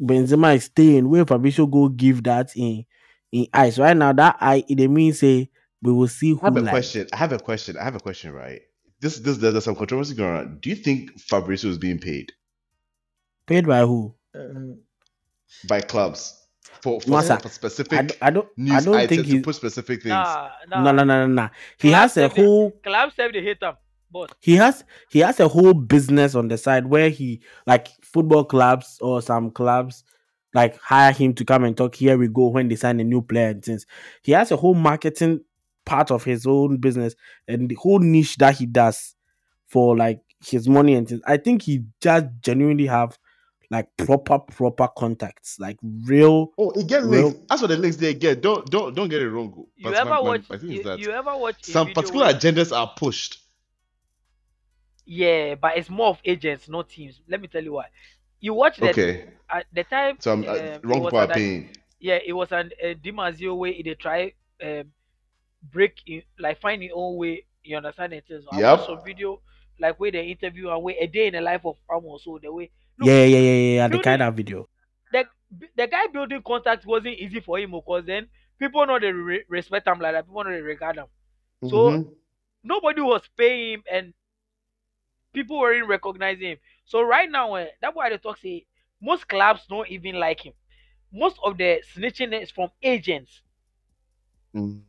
[SPEAKER 3] Benzema is staying where Fabrizio go give that in in eyes right now that eye it dey mean say we will see who
[SPEAKER 2] I have a
[SPEAKER 3] like
[SPEAKER 2] question. I have a question. I have a question. Right. This this there's some controversy going on. Do you think Fabrizio is being paid
[SPEAKER 3] paid by who
[SPEAKER 1] Uh,
[SPEAKER 2] by clubs for for,
[SPEAKER 3] Massa,
[SPEAKER 2] for
[SPEAKER 3] I,
[SPEAKER 2] specific
[SPEAKER 3] d- I don't I
[SPEAKER 2] news
[SPEAKER 3] don't
[SPEAKER 2] items
[SPEAKER 3] think
[SPEAKER 2] to
[SPEAKER 3] he
[SPEAKER 2] put specific things?
[SPEAKER 4] Nah, nah.
[SPEAKER 3] no no no no no he
[SPEAKER 4] Club
[SPEAKER 3] has a
[SPEAKER 4] said they-
[SPEAKER 3] whole
[SPEAKER 4] Club said they hate him, but
[SPEAKER 3] he has he has a whole business on the side where he like football clubs or some clubs like hire him to come and talk here we go when they sign a new player and things he has a whole marketing part of his own business and the whole niche that he does for like his money and things i think he just genuinely have like proper proper contacts like real
[SPEAKER 2] Oh, it get
[SPEAKER 3] Real-
[SPEAKER 2] links. That's what the links they get. Don't don't don't get it wrong.
[SPEAKER 4] you
[SPEAKER 2] But
[SPEAKER 4] ever
[SPEAKER 2] my- my-
[SPEAKER 4] watch?
[SPEAKER 2] my thing is
[SPEAKER 4] You,
[SPEAKER 2] that
[SPEAKER 4] you ever watch
[SPEAKER 2] some particular
[SPEAKER 4] where-
[SPEAKER 2] agendas are pushed.
[SPEAKER 4] Yeah, but it's more of agents, not teams. Let me tell you why. You watch that
[SPEAKER 2] Okay,
[SPEAKER 4] at the time.
[SPEAKER 2] so I'm
[SPEAKER 4] um,
[SPEAKER 2] uh,
[SPEAKER 4] it
[SPEAKER 2] wrong
[SPEAKER 4] was
[SPEAKER 2] people are
[SPEAKER 4] under-
[SPEAKER 2] paying.
[SPEAKER 4] Yeah, it was an uh, Di Marzio way. They try um, break in, like find your own way. You understand it? So I
[SPEAKER 2] Yep.
[SPEAKER 4] watched some video like where they interview and where a day in the life of Ramos. So the way Look,
[SPEAKER 3] yeah yeah yeah yeah yeah the kind of video
[SPEAKER 4] the the guy building contacts wasn't easy for him because then people know they re- respect him like that. People know they regard him. So
[SPEAKER 2] Mhm.
[SPEAKER 4] nobody was paying him and people weren't recognizing him. So right now, eh, that's why they talk say most clubs don't even like him. Most of the snitching is from agents.
[SPEAKER 2] Mm.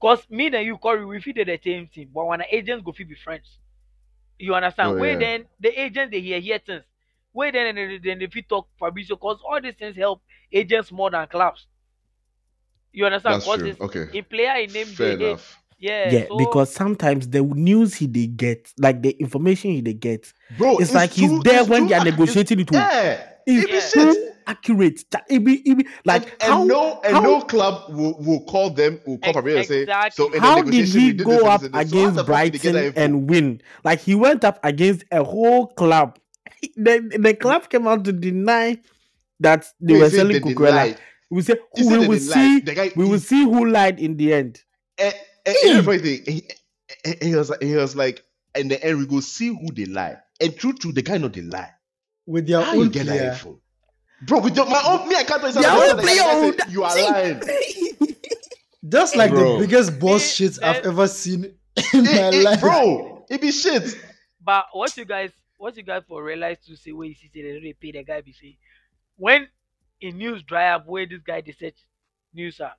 [SPEAKER 4] Cause me and you, Corey, we fit the same team, but when the agents go fit be friends. You understand?
[SPEAKER 2] Oh,
[SPEAKER 4] Where
[SPEAKER 2] yeah.
[SPEAKER 4] then the agents they hear hear things. Where then then then they fit talk Fabrizio, cause all these things help agents more than clubs. You understand?
[SPEAKER 2] That's
[SPEAKER 4] 'Cause
[SPEAKER 2] true. Okay,
[SPEAKER 4] in player in name
[SPEAKER 2] fair
[SPEAKER 4] they hate.
[SPEAKER 2] enough.
[SPEAKER 4] Yeah,
[SPEAKER 3] yeah
[SPEAKER 4] so-
[SPEAKER 3] because sometimes the news he they get like the information he they get
[SPEAKER 2] Bro,
[SPEAKER 3] it's, like he's there when
[SPEAKER 2] too
[SPEAKER 3] they are
[SPEAKER 2] ac-
[SPEAKER 3] negotiating it
[SPEAKER 2] it's-
[SPEAKER 3] with
[SPEAKER 2] Yeah,
[SPEAKER 3] It's
[SPEAKER 2] it be
[SPEAKER 4] Yeah.
[SPEAKER 3] so accurate. That it be, it be, like
[SPEAKER 2] and, and
[SPEAKER 3] how,
[SPEAKER 2] no and
[SPEAKER 3] how,
[SPEAKER 2] no club will, will call them will call
[SPEAKER 4] Ex-
[SPEAKER 2] Fabrizio and say so in the
[SPEAKER 3] how did
[SPEAKER 2] negotiation
[SPEAKER 3] he
[SPEAKER 2] did
[SPEAKER 3] go up
[SPEAKER 2] this. So
[SPEAKER 3] against
[SPEAKER 2] the fuck did they get that
[SPEAKER 3] Brighton and win? Like he went up against a whole club. The, the mm. club came out to deny that they
[SPEAKER 2] Wait,
[SPEAKER 3] were selling
[SPEAKER 2] they
[SPEAKER 3] Cucurella.
[SPEAKER 2] lied.
[SPEAKER 3] We say
[SPEAKER 2] He
[SPEAKER 3] we will
[SPEAKER 2] didn't
[SPEAKER 3] see
[SPEAKER 2] The guy,
[SPEAKER 3] we will see who lied in the end.
[SPEAKER 2] and, and, and you know the funny thing, he, he was like, he was like, in the end we go see who they lie. And true, true, the guy know they lie.
[SPEAKER 1] with their
[SPEAKER 2] How you
[SPEAKER 1] own
[SPEAKER 2] get that
[SPEAKER 1] player.
[SPEAKER 2] info, bro? With your, my own, me, I can't tell you
[SPEAKER 3] Their
[SPEAKER 2] something.
[SPEAKER 3] own
[SPEAKER 2] The
[SPEAKER 3] player,
[SPEAKER 2] said,
[SPEAKER 3] that-
[SPEAKER 2] You are lying,
[SPEAKER 1] Just like
[SPEAKER 2] Bro.
[SPEAKER 1] the biggest boss shit I've ever seen in my
[SPEAKER 2] It- it-
[SPEAKER 1] life.
[SPEAKER 2] bro. It be shit.
[SPEAKER 4] But what you guys, what you guys for realize to say where you see say they don't dey pay the guy be say when in news dry up where this guy they search news are,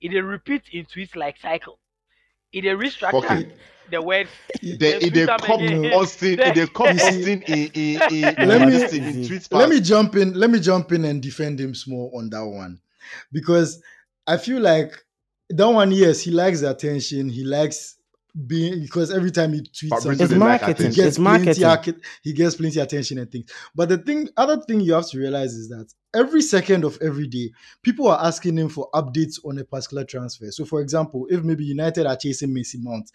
[SPEAKER 4] it dey repeat in tweets like cycle. It dey restructure
[SPEAKER 2] Fuck
[SPEAKER 4] the words.
[SPEAKER 2] They,
[SPEAKER 4] They
[SPEAKER 2] they come. Austin, it they come Austin in in in,
[SPEAKER 1] Let me-
[SPEAKER 2] this thing, in
[SPEAKER 1] let me jump in let me jump in and defend him small on that one because i feel like that one yes he likes the attention he likes being because every time he tweets something,
[SPEAKER 3] It's marketing.
[SPEAKER 1] he gets
[SPEAKER 3] It's
[SPEAKER 1] plenty
[SPEAKER 3] marketing.
[SPEAKER 1] arca- he gets plenty attention and things. But the thing, other thing you have to realize is that every second of every day, people are asking him for updates on a particular transfer. So, for example, if maybe United are chasing Mason Mount,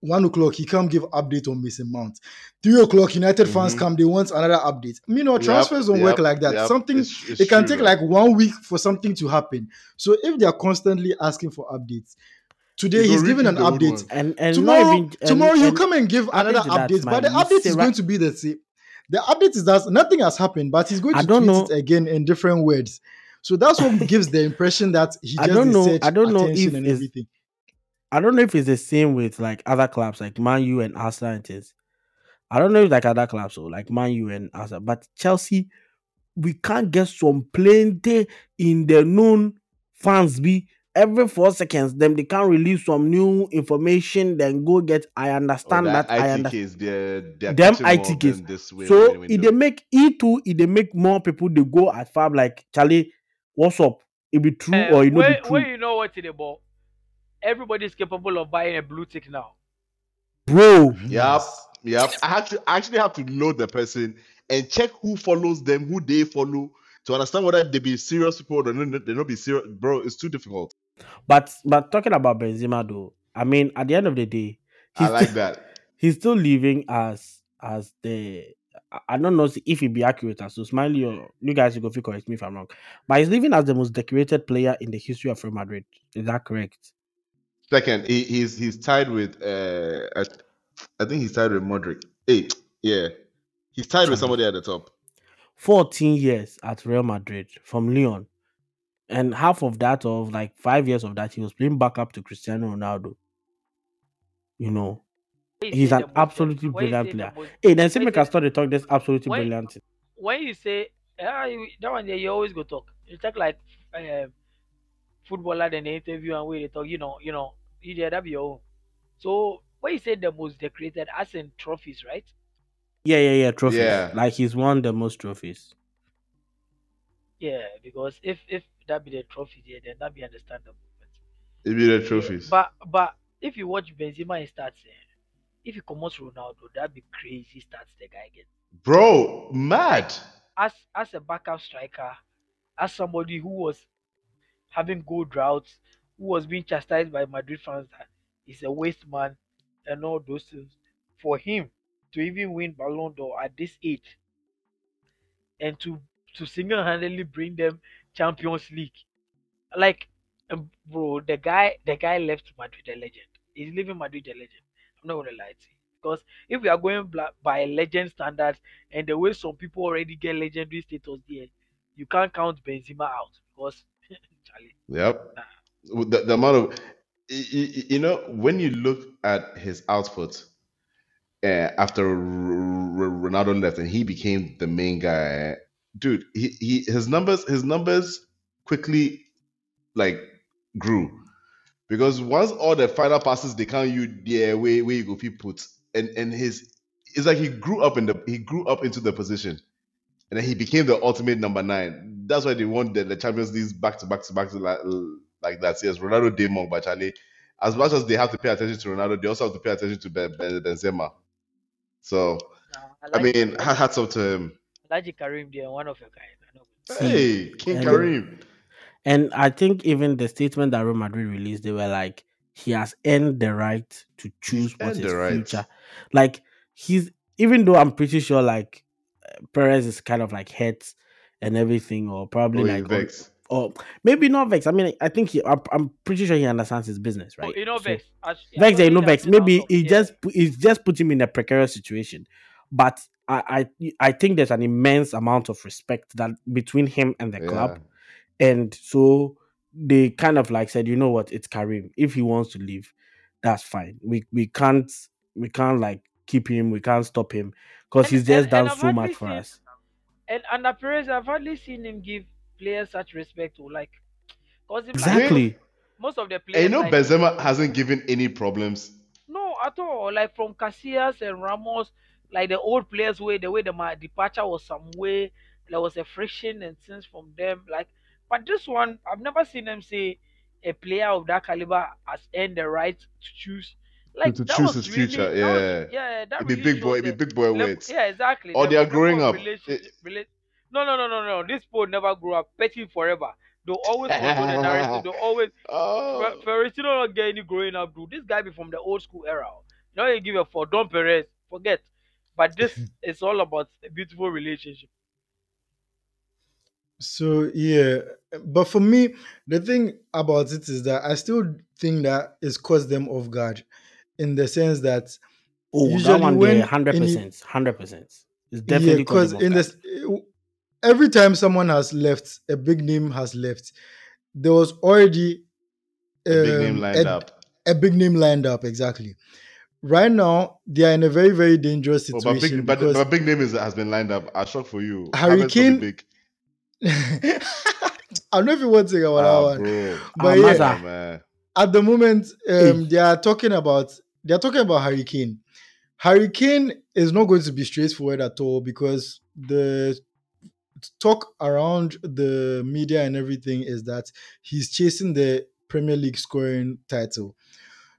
[SPEAKER 1] one o'clock he come give update on Mason Mount. Three o'clock United fans
[SPEAKER 2] Mhm.
[SPEAKER 1] come, they want another update. You know,
[SPEAKER 2] Yep,
[SPEAKER 1] transfers don't work like that.
[SPEAKER 2] yep.
[SPEAKER 1] Something
[SPEAKER 2] It's- it's
[SPEAKER 1] it can
[SPEAKER 2] true,
[SPEAKER 1] take
[SPEAKER 2] man.
[SPEAKER 1] like one week for something to happen. So if they are constantly asking for updates, today he's giving an
[SPEAKER 2] repeat the old
[SPEAKER 1] update.
[SPEAKER 3] And and
[SPEAKER 1] tomorrow,
[SPEAKER 3] not even and-
[SPEAKER 1] tomorrow you
[SPEAKER 3] and
[SPEAKER 1] come and give another update, but the update is
[SPEAKER 3] ra-
[SPEAKER 1] going to be the same. The update is that nothing has happened, but he's going
[SPEAKER 3] I
[SPEAKER 1] to
[SPEAKER 3] don't
[SPEAKER 1] tweet
[SPEAKER 3] know.
[SPEAKER 1] it again in different words. So that's what gives the impression that he just I
[SPEAKER 3] don't know- I don't know if
[SPEAKER 1] and everything.
[SPEAKER 3] I don't know if it's the same with like other clubs like Man U and Arsenal and things. I don't know if like other clubs or like Man U and Arsenal, but Chelsea, we can't get some plenty in the known fans be every four seconds. Them they can't release some new information. Then go get. I
[SPEAKER 2] Oh,
[SPEAKER 3] understand that. I
[SPEAKER 2] IT
[SPEAKER 3] understand.
[SPEAKER 2] case, they're, they're
[SPEAKER 3] Them
[SPEAKER 2] catching more
[SPEAKER 3] IT
[SPEAKER 2] them this way.
[SPEAKER 3] So if they make E two, if they make more people they go at fab like Charlie, what's up? It be true
[SPEAKER 4] Eh,
[SPEAKER 3] or it not
[SPEAKER 4] where,
[SPEAKER 3] be true,
[SPEAKER 4] where you know what it about? Everybody's capable of buying a blue tick now.
[SPEAKER 3] bro.
[SPEAKER 2] Yep, yep. I have to I actually have to know the person and check who follows them, who they follow, to understand whether they be serious people or not, they not be serious. Bro, it's too difficult.
[SPEAKER 3] But but talking about Benzema though, I mean at the end of the day,
[SPEAKER 2] I
[SPEAKER 3] he's
[SPEAKER 2] like
[SPEAKER 3] still,
[SPEAKER 2] that.
[SPEAKER 3] he's still living as as the I- I don't know if it be accurate as so Smiley or you guys you go feel correct me if I'm wrong. But he's living as the most decorated player in the history of Real Madrid. Is that correct?
[SPEAKER 2] Second, he, he's he's tied with uh I, I think he's tied with Modric. Hey, yeah. He's tied with somebody at the top.
[SPEAKER 3] 14 years at Real Madrid from Lyon. And half of that, of like five years of that, he was playing backup to Cristiano Ronaldo. You know, he's an absolutely brilliant
[SPEAKER 4] say the
[SPEAKER 3] player.
[SPEAKER 4] most-
[SPEAKER 3] Hey, then see me can start to talk That's absolutely
[SPEAKER 4] when-
[SPEAKER 3] brilliant. thing.
[SPEAKER 4] when you say ah, you- that one there, you always go talk. You talk like um, footballer then they interview and where they talk. You know, you know, you there that be your own. So when you say the most decorated, as in trophies, right?
[SPEAKER 3] Yeah, yeah, yeah, trophies.
[SPEAKER 2] Yeah.
[SPEAKER 3] Like he's won the most trophies.
[SPEAKER 4] Yeah, because if if that be the trophy there, then that be understandable. But,
[SPEAKER 2] It'd be the trophies.
[SPEAKER 4] but but if you watch Benzema in stats, eh, if you come out Ronaldo, that be crazy stats the guy gets.
[SPEAKER 2] Bro, mad.
[SPEAKER 4] as as a backup striker, as somebody who was having good droughts, who was being chastised by Madrid fans that he's a waste man and all those things, for him to even win Ballon d'Or at this age and to to single-handedly bring them Champions League, like, um, bro, the guy the guy left Madrid a legend. He's leaving Madrid a legend. I'm not gonna lie to you. Because if we are going by legend standards and the way some people already get legendary status there, you can't count Benzema out because Charlie.
[SPEAKER 2] Yep. With The, the amount of, you know, when you look at his output uh, after R- R- Ronaldo left and he became the main guy, dude, he, he his numbers his numbers quickly like grew because once all the final passes they count you there where where you go fit put and and his it's like he grew up in the he grew up into the position and then he became the ultimate number nine. That's why they won the, the Champions League back to back to back to like, like that. Yes, Ronaldo did more, but Charlie, as much as they have to pay attention to Ronaldo, they also have to pay attention to Ben, ben, Benzema. So I
[SPEAKER 4] like-
[SPEAKER 2] mean,
[SPEAKER 4] like-
[SPEAKER 2] hats off to him.
[SPEAKER 4] Like Karim there, one of your guys. I know.
[SPEAKER 3] See,
[SPEAKER 2] Hey, King
[SPEAKER 3] and-
[SPEAKER 2] Kareem.
[SPEAKER 3] And I think even the statement that Real Madrid released, they were like, he has earned the right to choose what his
[SPEAKER 2] right.
[SPEAKER 3] future. Like he's even though I'm pretty sure like uh, Perez is kind of like hurt and everything, or probably
[SPEAKER 2] Oh,
[SPEAKER 3] like
[SPEAKER 2] he's
[SPEAKER 3] or, or maybe not vex. I mean, I think he, I'm, I'm pretty sure he understands his business, right?
[SPEAKER 4] Oh, you know,
[SPEAKER 3] So-
[SPEAKER 4] Vex. As- yeah,
[SPEAKER 3] Vex,
[SPEAKER 4] I
[SPEAKER 3] you know, Vex. Maybe he
[SPEAKER 4] Yeah.
[SPEAKER 3] just pu- it's just put him in a precarious situation. But I, I I think there's an immense amount of respect that between him and the club, and so they kind of like said, you know what, it's Karim. If he wants to leave, that's fine. We we can't we can't like keep him. We can't stop him because he's just
[SPEAKER 4] and-
[SPEAKER 3] done
[SPEAKER 4] and
[SPEAKER 3] so much
[SPEAKER 4] hardly
[SPEAKER 3] for us.
[SPEAKER 4] And under Perez, I've hardly seen him give players such respect to like. Cause if, like,
[SPEAKER 3] Exactly.
[SPEAKER 4] most of the
[SPEAKER 2] And
[SPEAKER 4] players.
[SPEAKER 2] you know,
[SPEAKER 4] like,
[SPEAKER 2] Benzema hasn't given any problems.
[SPEAKER 4] No, at all. Like from Casillas and Ramos, like the old players way the way the my departure was some way there was a friction and things from them. Like, but this one I've never seen them say a player of that caliber has earned the right to choose Like
[SPEAKER 2] to
[SPEAKER 4] that
[SPEAKER 2] choose
[SPEAKER 4] was
[SPEAKER 2] his
[SPEAKER 4] really
[SPEAKER 2] future.
[SPEAKER 4] that was
[SPEAKER 2] Yeah,
[SPEAKER 4] yeah that really
[SPEAKER 2] big boy,
[SPEAKER 4] showed
[SPEAKER 2] it be big boy words.
[SPEAKER 4] Yeah, exactly.
[SPEAKER 2] Or they are growing up. It-
[SPEAKER 4] no, no, no, no, no. This boy never grew up. Petty forever. They'll always control the narrative. They'll always
[SPEAKER 2] oh,
[SPEAKER 4] Ferricino not get any growing up, dude. This guy be from the old school era. You know, you give a for Don Perez, forget. But this is all about a beautiful relationship.
[SPEAKER 1] So yeah, but for me, the thing about it is that I still think that it's caused them off guard, in the sense that
[SPEAKER 3] Oh, that
[SPEAKER 1] Usually
[SPEAKER 3] one
[SPEAKER 1] when
[SPEAKER 3] there, hundred
[SPEAKER 1] any-
[SPEAKER 3] percent, hundred percent. It's
[SPEAKER 1] yeah,
[SPEAKER 3] definitely
[SPEAKER 1] because
[SPEAKER 3] because
[SPEAKER 1] in this every time someone has left, a big name has left. There was already
[SPEAKER 2] a big name
[SPEAKER 1] um,
[SPEAKER 2] lined
[SPEAKER 1] a-
[SPEAKER 2] up.
[SPEAKER 1] a big name lined up exactly. Right now, they are in a very very dangerous
[SPEAKER 2] Oh,
[SPEAKER 1] situation
[SPEAKER 2] but big, but,
[SPEAKER 1] because
[SPEAKER 2] but big name is has been lined up. I shock for you.
[SPEAKER 1] Harry
[SPEAKER 2] Havertz not be
[SPEAKER 1] Kane-
[SPEAKER 2] big.
[SPEAKER 1] I'm not even want to think about
[SPEAKER 2] Ah,
[SPEAKER 1] that one.
[SPEAKER 2] bro.
[SPEAKER 1] But
[SPEAKER 3] Ah,
[SPEAKER 1] yeah,
[SPEAKER 2] Oh, man.
[SPEAKER 1] at the moment, um, they are talking about they are talking about Harry Kane. Harry Kane is not going to be straightforward at all because the talk around the media and everything is that he's chasing the Premier League scoring title.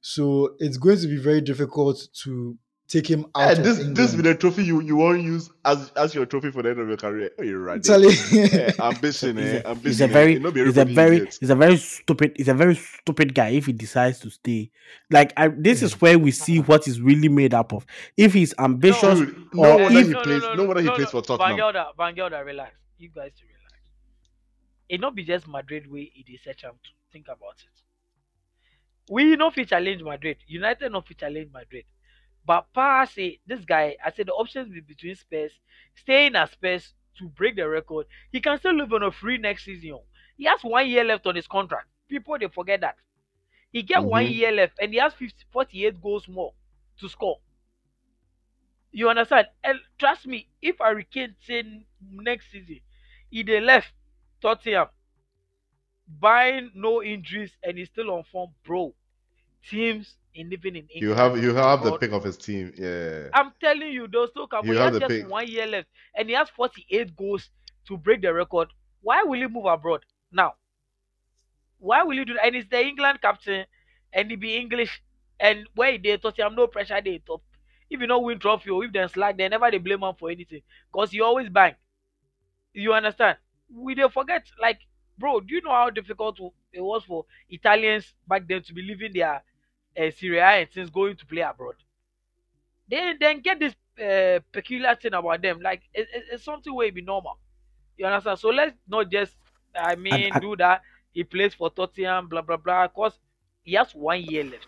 [SPEAKER 1] So it's going to be very difficult to take him out
[SPEAKER 2] And
[SPEAKER 1] of
[SPEAKER 2] this
[SPEAKER 1] England.
[SPEAKER 2] this be the trophy you, you won't use as as your trophy for the end of your career. Oh, you're right.
[SPEAKER 1] Tell
[SPEAKER 2] Yeah, ambition,
[SPEAKER 3] He's
[SPEAKER 2] eh?
[SPEAKER 3] a,
[SPEAKER 2] ambition.
[SPEAKER 3] he's a
[SPEAKER 2] eh?
[SPEAKER 3] very,
[SPEAKER 2] It
[SPEAKER 3] he's a very, he's a very stupid, he's a very stupid guy if he decides to stay. Like, I, this
[SPEAKER 2] Mm.
[SPEAKER 3] is where we see what he's really made up of. If he's ambitious,
[SPEAKER 2] Dude, no
[SPEAKER 3] or
[SPEAKER 2] wonder
[SPEAKER 3] if-
[SPEAKER 2] he plays. No, wonder he plays for Tottenham.
[SPEAKER 4] Van Gelder, Van Gelder, relax. You guys to relax. It not be just Madrid way it is such to think about it. We no fit challenge Madrid. United no fit challenge Madrid. But Pa say this guy, I said the options be between Spurs, staying at Spurs to break the record. He can still live on a free next season. He has one year left on his contract. People they forget that. He get one
[SPEAKER 2] Mhm.
[SPEAKER 4] year left and he has 50, 48 goals more to score. You understand? And trust me, if I Kane say next season, he they left Tottenham, buying no injuries and he's still on form, bro. Teams in living in England.
[SPEAKER 2] You have you have the pick of his team. Yeah.
[SPEAKER 4] I'm telling you, still come. He has just
[SPEAKER 2] pick.
[SPEAKER 4] one year left, and he has 48 goals to break the record. Why will he move abroad now? Why will he do that? And he's the England captain, and he be English, and where they thought Tottenham, no pressure they top. If you don't win trophy or if they slack, they never they blame him for anything, cause he always bang. You understand? We they forget, like, bro. Do you know how difficult it was for Italians back then to be leaving their uh, Serie A and things going to play abroad? They then get this uh, peculiar thing about them, like it, it- it's something where it be normal. You understand? So let's not just, I mean,
[SPEAKER 3] I-
[SPEAKER 4] do that. He plays for Tottenham, blah blah blah. Cause he has one year left.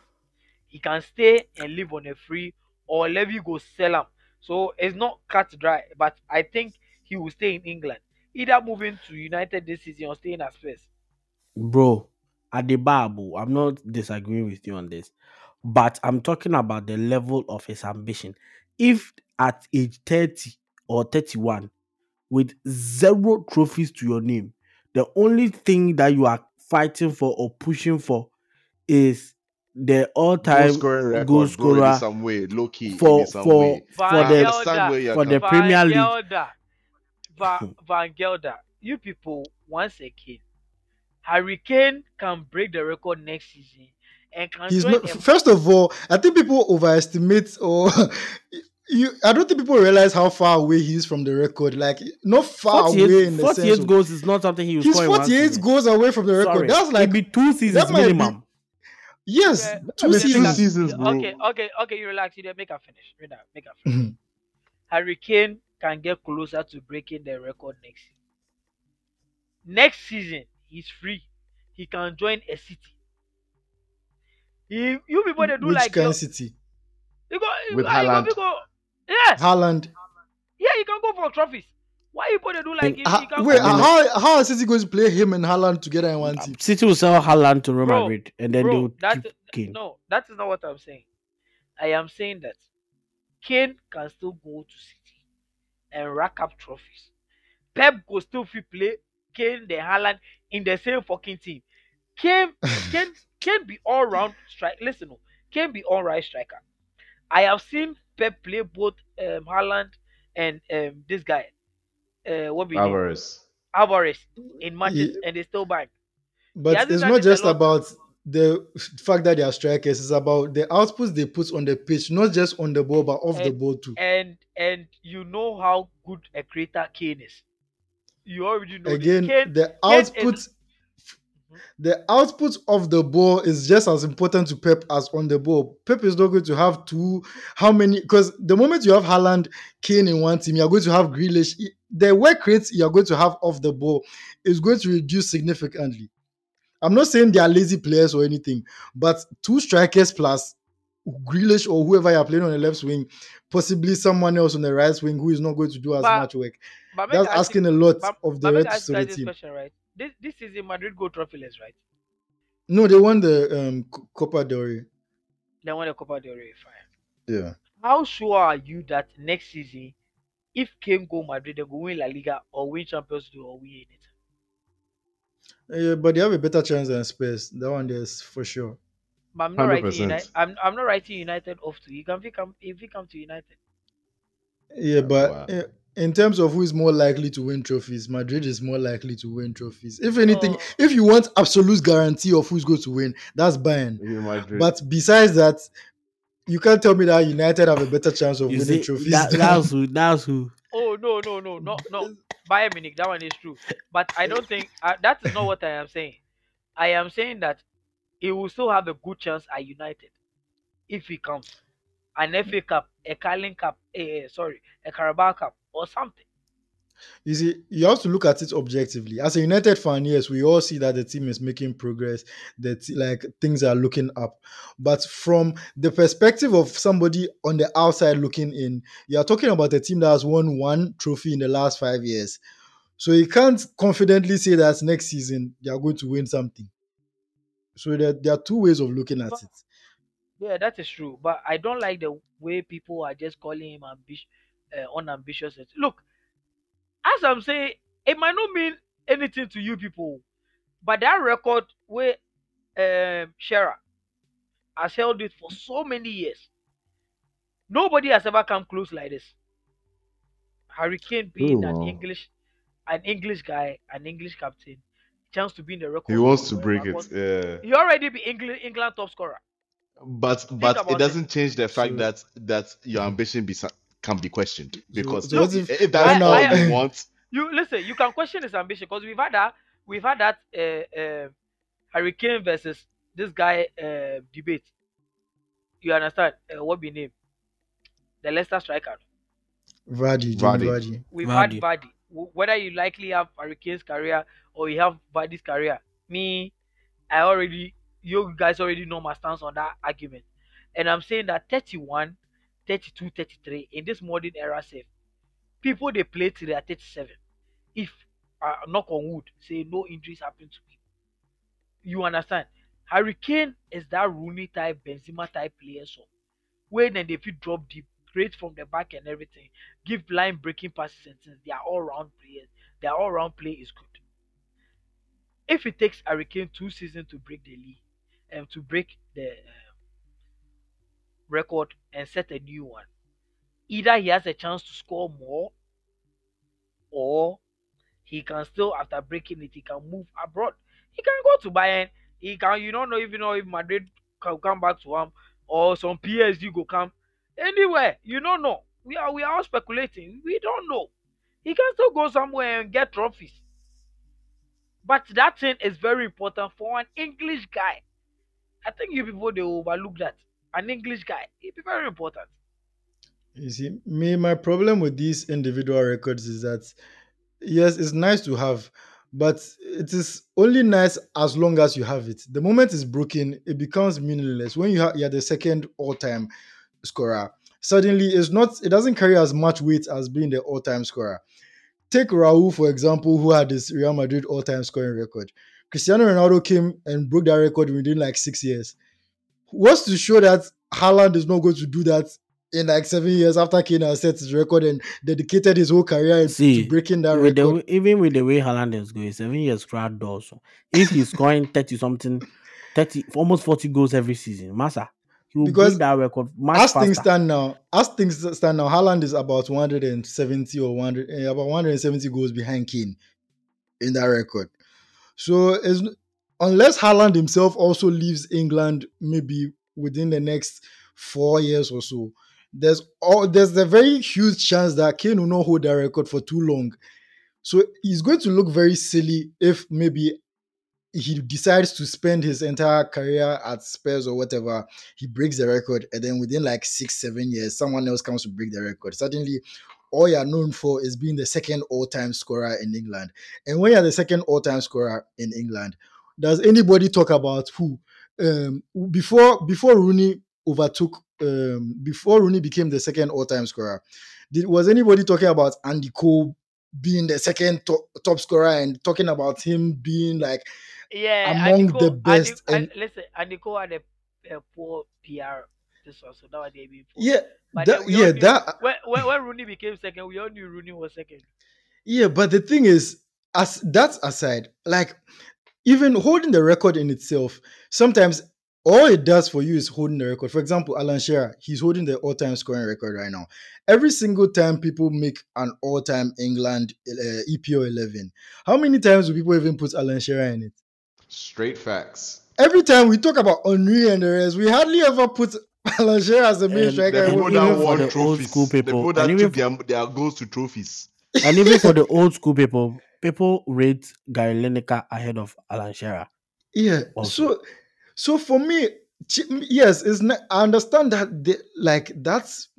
[SPEAKER 4] He can stay and live on a free, or Levy go sell him. So it's not cut dry. But I think he will stay in England, either moving to United this season or staying at Spurs.
[SPEAKER 3] bro, at the Babu, I'm not disagreeing with you on this, but I'm talking about the level of his ambition. If at age 30 or 31, with zero trophies to your name, the only thing that you are fighting for or pushing for is the all-time
[SPEAKER 2] scoring record,
[SPEAKER 3] goal
[SPEAKER 2] bro, in
[SPEAKER 3] scorer
[SPEAKER 2] some way, low key,
[SPEAKER 3] for
[SPEAKER 2] in some
[SPEAKER 3] for
[SPEAKER 2] way.
[SPEAKER 3] for
[SPEAKER 4] Van
[SPEAKER 3] the
[SPEAKER 4] Gelder,
[SPEAKER 2] understand where you're
[SPEAKER 3] for the Premier League.
[SPEAKER 4] Gelder, Van, Van Gelder, you people, once again, Harry Kane can break the record next season and can
[SPEAKER 1] He's not.
[SPEAKER 4] a
[SPEAKER 1] First of all, I think people overestimate or you. I don't think people realize how far away he is from the record. Like not far away in the
[SPEAKER 3] 48
[SPEAKER 1] sense. Of,
[SPEAKER 3] goals is not something he was
[SPEAKER 1] he's
[SPEAKER 3] scoring one
[SPEAKER 1] 48
[SPEAKER 3] season.
[SPEAKER 1] goals away from the record.
[SPEAKER 3] Sorry,
[SPEAKER 1] That's like
[SPEAKER 3] it'd be two seasons
[SPEAKER 1] might be-
[SPEAKER 3] minimum.
[SPEAKER 1] yes,
[SPEAKER 4] Yeah,
[SPEAKER 1] two
[SPEAKER 2] Two
[SPEAKER 1] seasons.
[SPEAKER 2] seasons, bro.
[SPEAKER 4] Okay, okay, okay. You relax. You there. Make a finish. Right now, make a finish.
[SPEAKER 1] Mhm.
[SPEAKER 4] Harry Kane can get closer to breaking the record next season. Next season, he's free. He can join a city. He, you people they do
[SPEAKER 1] Which
[SPEAKER 4] like
[SPEAKER 1] kind
[SPEAKER 4] yo-
[SPEAKER 1] city?
[SPEAKER 4] you go, you
[SPEAKER 2] With
[SPEAKER 4] go, you go,
[SPEAKER 2] Haaland.
[SPEAKER 4] you go, yes,
[SPEAKER 1] Haaland.
[SPEAKER 4] yeah, you can go for trophies. Why you people they do like
[SPEAKER 3] And
[SPEAKER 4] he,
[SPEAKER 1] Ha-
[SPEAKER 4] he
[SPEAKER 1] wait,
[SPEAKER 4] go,
[SPEAKER 1] how how is City going to play him and Haaland together in one uh, team?
[SPEAKER 3] City will sell Haaland to Real
[SPEAKER 4] Bro,
[SPEAKER 3] Madrid and then
[SPEAKER 4] bro,
[SPEAKER 3] they'll
[SPEAKER 4] that
[SPEAKER 3] keep Kane.
[SPEAKER 4] no, that is not what I'm saying. I am saying that Kane can still go to City and rack up trophies. Pep go still fit play Kane the Haaland in the same fucking team. Kane Kane can be all round strike. Listen, oh, can be all right striker. I have seen Pep play both um, Haaland and um, this guy. Uh, what be name?
[SPEAKER 2] Alvarez.
[SPEAKER 4] Alvarez in matches
[SPEAKER 1] Yeah.
[SPEAKER 4] and they still bang.
[SPEAKER 1] But it's not just about the fact that they are strikers is about the outputs they put on the pitch, not just on the ball but off the ball too.
[SPEAKER 4] and and you know how good a creator Kane is. You already know.
[SPEAKER 1] Again,
[SPEAKER 4] Kane,
[SPEAKER 1] the output
[SPEAKER 4] is mm-hmm.
[SPEAKER 1] the output of the ball is just as important to Pep as on the ball. Pep is not going to have two how many because the moment you have Haaland, Kane in one team, you're going to have Grealish. The work rates you're going to have off the ball is going to reduce significantly. I'm not saying they are lazy players or anything, but two strikers plus Grealish or whoever you're playing on the left wing, possibly someone else on the right wing who is not going to do as
[SPEAKER 4] But-
[SPEAKER 1] much work.
[SPEAKER 4] but
[SPEAKER 1] That's
[SPEAKER 4] I ask you-
[SPEAKER 1] asking a lot
[SPEAKER 4] but-
[SPEAKER 1] of the rest of the team.
[SPEAKER 4] question, right? This this is a Madrid go trophyless, right?
[SPEAKER 1] No, they won the um, Copa del Rey.
[SPEAKER 4] They won the Copa del Rey, fine.
[SPEAKER 1] Yeah.
[SPEAKER 4] How sure are you that next season, if Kane go Madrid, they go win La Liga or win Champions League or win it?
[SPEAKER 1] Yeah, but they have a better chance than Spurs. That one there's for sure.
[SPEAKER 4] But I'm not writing
[SPEAKER 2] 100%.
[SPEAKER 4] United. I'm, I'm not writing United off to you. Can if he come if he come to United.
[SPEAKER 1] Yeah, but
[SPEAKER 2] wow.
[SPEAKER 1] eh, in terms of who is more likely to win trophies, Madrid is more likely to win trophies. If anything,
[SPEAKER 4] Oh.
[SPEAKER 1] if you want absolute guarantee of who's going to win, that's Bayern.
[SPEAKER 2] Real Madrid.
[SPEAKER 1] But besides that, you can't tell me that United have a better chance of
[SPEAKER 3] You
[SPEAKER 1] winning
[SPEAKER 3] see,
[SPEAKER 1] trophies.
[SPEAKER 3] that,
[SPEAKER 1] than-
[SPEAKER 3] that's who. That's who.
[SPEAKER 4] Oh no no no no no. Bayern Munich, that one is true. But I don't think uh, that is not what I am saying. I am saying that he will still have a good chance at United if he comes. An FA Cup, a Carling Cup, eh, eh, sorry, a Carabao Cup or something.
[SPEAKER 1] You see, you have to look at it objectively. As a United fan, yes, we all see that the team is making progress, that like things are looking up. But from the perspective of somebody on the outside looking in, you are talking about a team that has won one trophy in the last five years. So you can't confidently say that next season they are going to win something. So there, there are two ways of looking at it.
[SPEAKER 4] Yeah, that is true. But I don't like the way people are just calling him ambitious, uh, unambitious. Look, as I'm saying, it might not mean anything to you people, but that record where um, Shearer has held it for so many years, nobody has ever come close like this. Harry Kane being
[SPEAKER 2] Oh,
[SPEAKER 4] an
[SPEAKER 2] wow.
[SPEAKER 4] English, an English guy, an English captain, chance to be in the record.
[SPEAKER 2] he wants to break
[SPEAKER 4] because
[SPEAKER 2] it. Yeah.
[SPEAKER 4] He already be England, England top scorer.
[SPEAKER 2] But but it
[SPEAKER 4] it.
[SPEAKER 2] doesn't change the fact
[SPEAKER 1] So-
[SPEAKER 2] that that your ambition be, can be questioned because
[SPEAKER 1] so
[SPEAKER 2] if,
[SPEAKER 1] if-
[SPEAKER 2] if that's
[SPEAKER 4] I-
[SPEAKER 2] all
[SPEAKER 4] I-
[SPEAKER 2] you want,
[SPEAKER 4] you listen you can question his ambition because we've had that we've had that uh, uh, Harry Kane versus this guy uh, debate you understand uh, what be name the leicester striker
[SPEAKER 1] Vardy,
[SPEAKER 2] Vardy.
[SPEAKER 1] Vardy.
[SPEAKER 4] we've
[SPEAKER 3] Vardy.
[SPEAKER 4] had Vardy. W- whether you likely have Harry Kane's career or you have Vardy's career me i already you guys already know my stance on that argument and i'm saying that 31 32 33 in this modern era safe people they play till they are 37 if uh, knock on wood say no injuries happen to me you understand? Harry Kane is that rooney type benzema type player so when then they fit drop deep create from the back and everything give line breaking passes and things. They are all round players. Their all round play is good. If it takes Harry Kane two seasons to break the league and to break the um, record and set a new one. Either he has a chance to score more or he can still after breaking it he can move abroad. He can go to bayern. He can you don't know even know if madrid can come back to him or some psg go come. Anywhere you don't know. We are we are speculating. We don't know. He can still go somewhere and get trophies. But that thing is very important for an english guy. I think you people they overlook that an english guy it be very important
[SPEAKER 1] You see, me, my problem with these individual records is that yes, it's nice to have, but it is only nice as long as you have it. The moment it's broken, it becomes meaningless. When you you're the second all-time scorer, suddenly it's not. It doesn't carry as much weight as being the all-time scorer. Take Raul for example, who had this Real Madrid all-time scoring record. Cristiano Ronaldo came and broke that record within like six years. What's to show that Haaland is not going to do that in like seven years after Kane has set his record and dedicated his whole career
[SPEAKER 3] See,
[SPEAKER 1] to breaking that
[SPEAKER 3] with the,
[SPEAKER 1] record.
[SPEAKER 3] way- even with the way Haaland is going, seven years crowd doors. So if he's scoring 30 something, 30, almost 40 goals every season, Massa, he will
[SPEAKER 1] Because
[SPEAKER 3] that record much
[SPEAKER 1] as
[SPEAKER 3] faster.
[SPEAKER 1] things stand now, as things stand now, Haaland is about 170 or 100, eh, about 170 goals behind Kane in that record. So it's, unless Haaland himself also leaves England maybe within the next four years or so, there's all there's a very huge chance that Kane will not hold that record for too long. So he's going to look very silly if maybe he decides to spend his entire career at Spurs or whatever, he breaks the record, and then within like six, seven years, someone else comes to break the record. Suddenly, all you're known for is being the second all-time scorer in England. And when you're the second all-time scorer in England, does anybody talk about who? Um, before before Rooney overtook, um, before Rooney became the second all-time scorer, did was anybody talking about Andy Cole being the second top, top scorer and talking about him being like
[SPEAKER 4] Yeah,
[SPEAKER 1] among
[SPEAKER 4] Andy Cole,
[SPEAKER 1] the best
[SPEAKER 4] Ani-
[SPEAKER 1] and
[SPEAKER 4] and listen, Cole had a, a poor PR. This one, so that was they poor.
[SPEAKER 1] yeah,
[SPEAKER 4] But
[SPEAKER 1] that,
[SPEAKER 4] then we all
[SPEAKER 1] yeah,
[SPEAKER 4] knew
[SPEAKER 1] that
[SPEAKER 4] when, when when Rooney became second, we all knew Rooney was second.
[SPEAKER 1] Yeah, but the thing is, as that aside, like even holding the record in itself, sometimes all it does for you is holding the record. For example, Alan Shearer, he's holding the all-time scoring record right now. Every single time people make an all-time England uh, EPO 11, how many times do people even put Alan Shearer in it?
[SPEAKER 2] Straight facts.
[SPEAKER 1] Every time we talk about Henry and the rest, we hardly ever put Alan Shearer as a main striker.
[SPEAKER 2] The
[SPEAKER 3] And
[SPEAKER 2] people
[SPEAKER 3] even
[SPEAKER 2] that
[SPEAKER 3] for
[SPEAKER 2] won
[SPEAKER 3] the old school
[SPEAKER 2] The
[SPEAKER 3] people,
[SPEAKER 2] people that
[SPEAKER 3] and
[SPEAKER 2] took
[SPEAKER 3] even
[SPEAKER 2] their, their goals to trophies.
[SPEAKER 3] and even for the old school people, people rate Gary Lineker ahead of Alan Shearer.
[SPEAKER 1] Yeah.
[SPEAKER 3] Also.
[SPEAKER 1] So, so for me, yes, it's not, I understand that the, like that's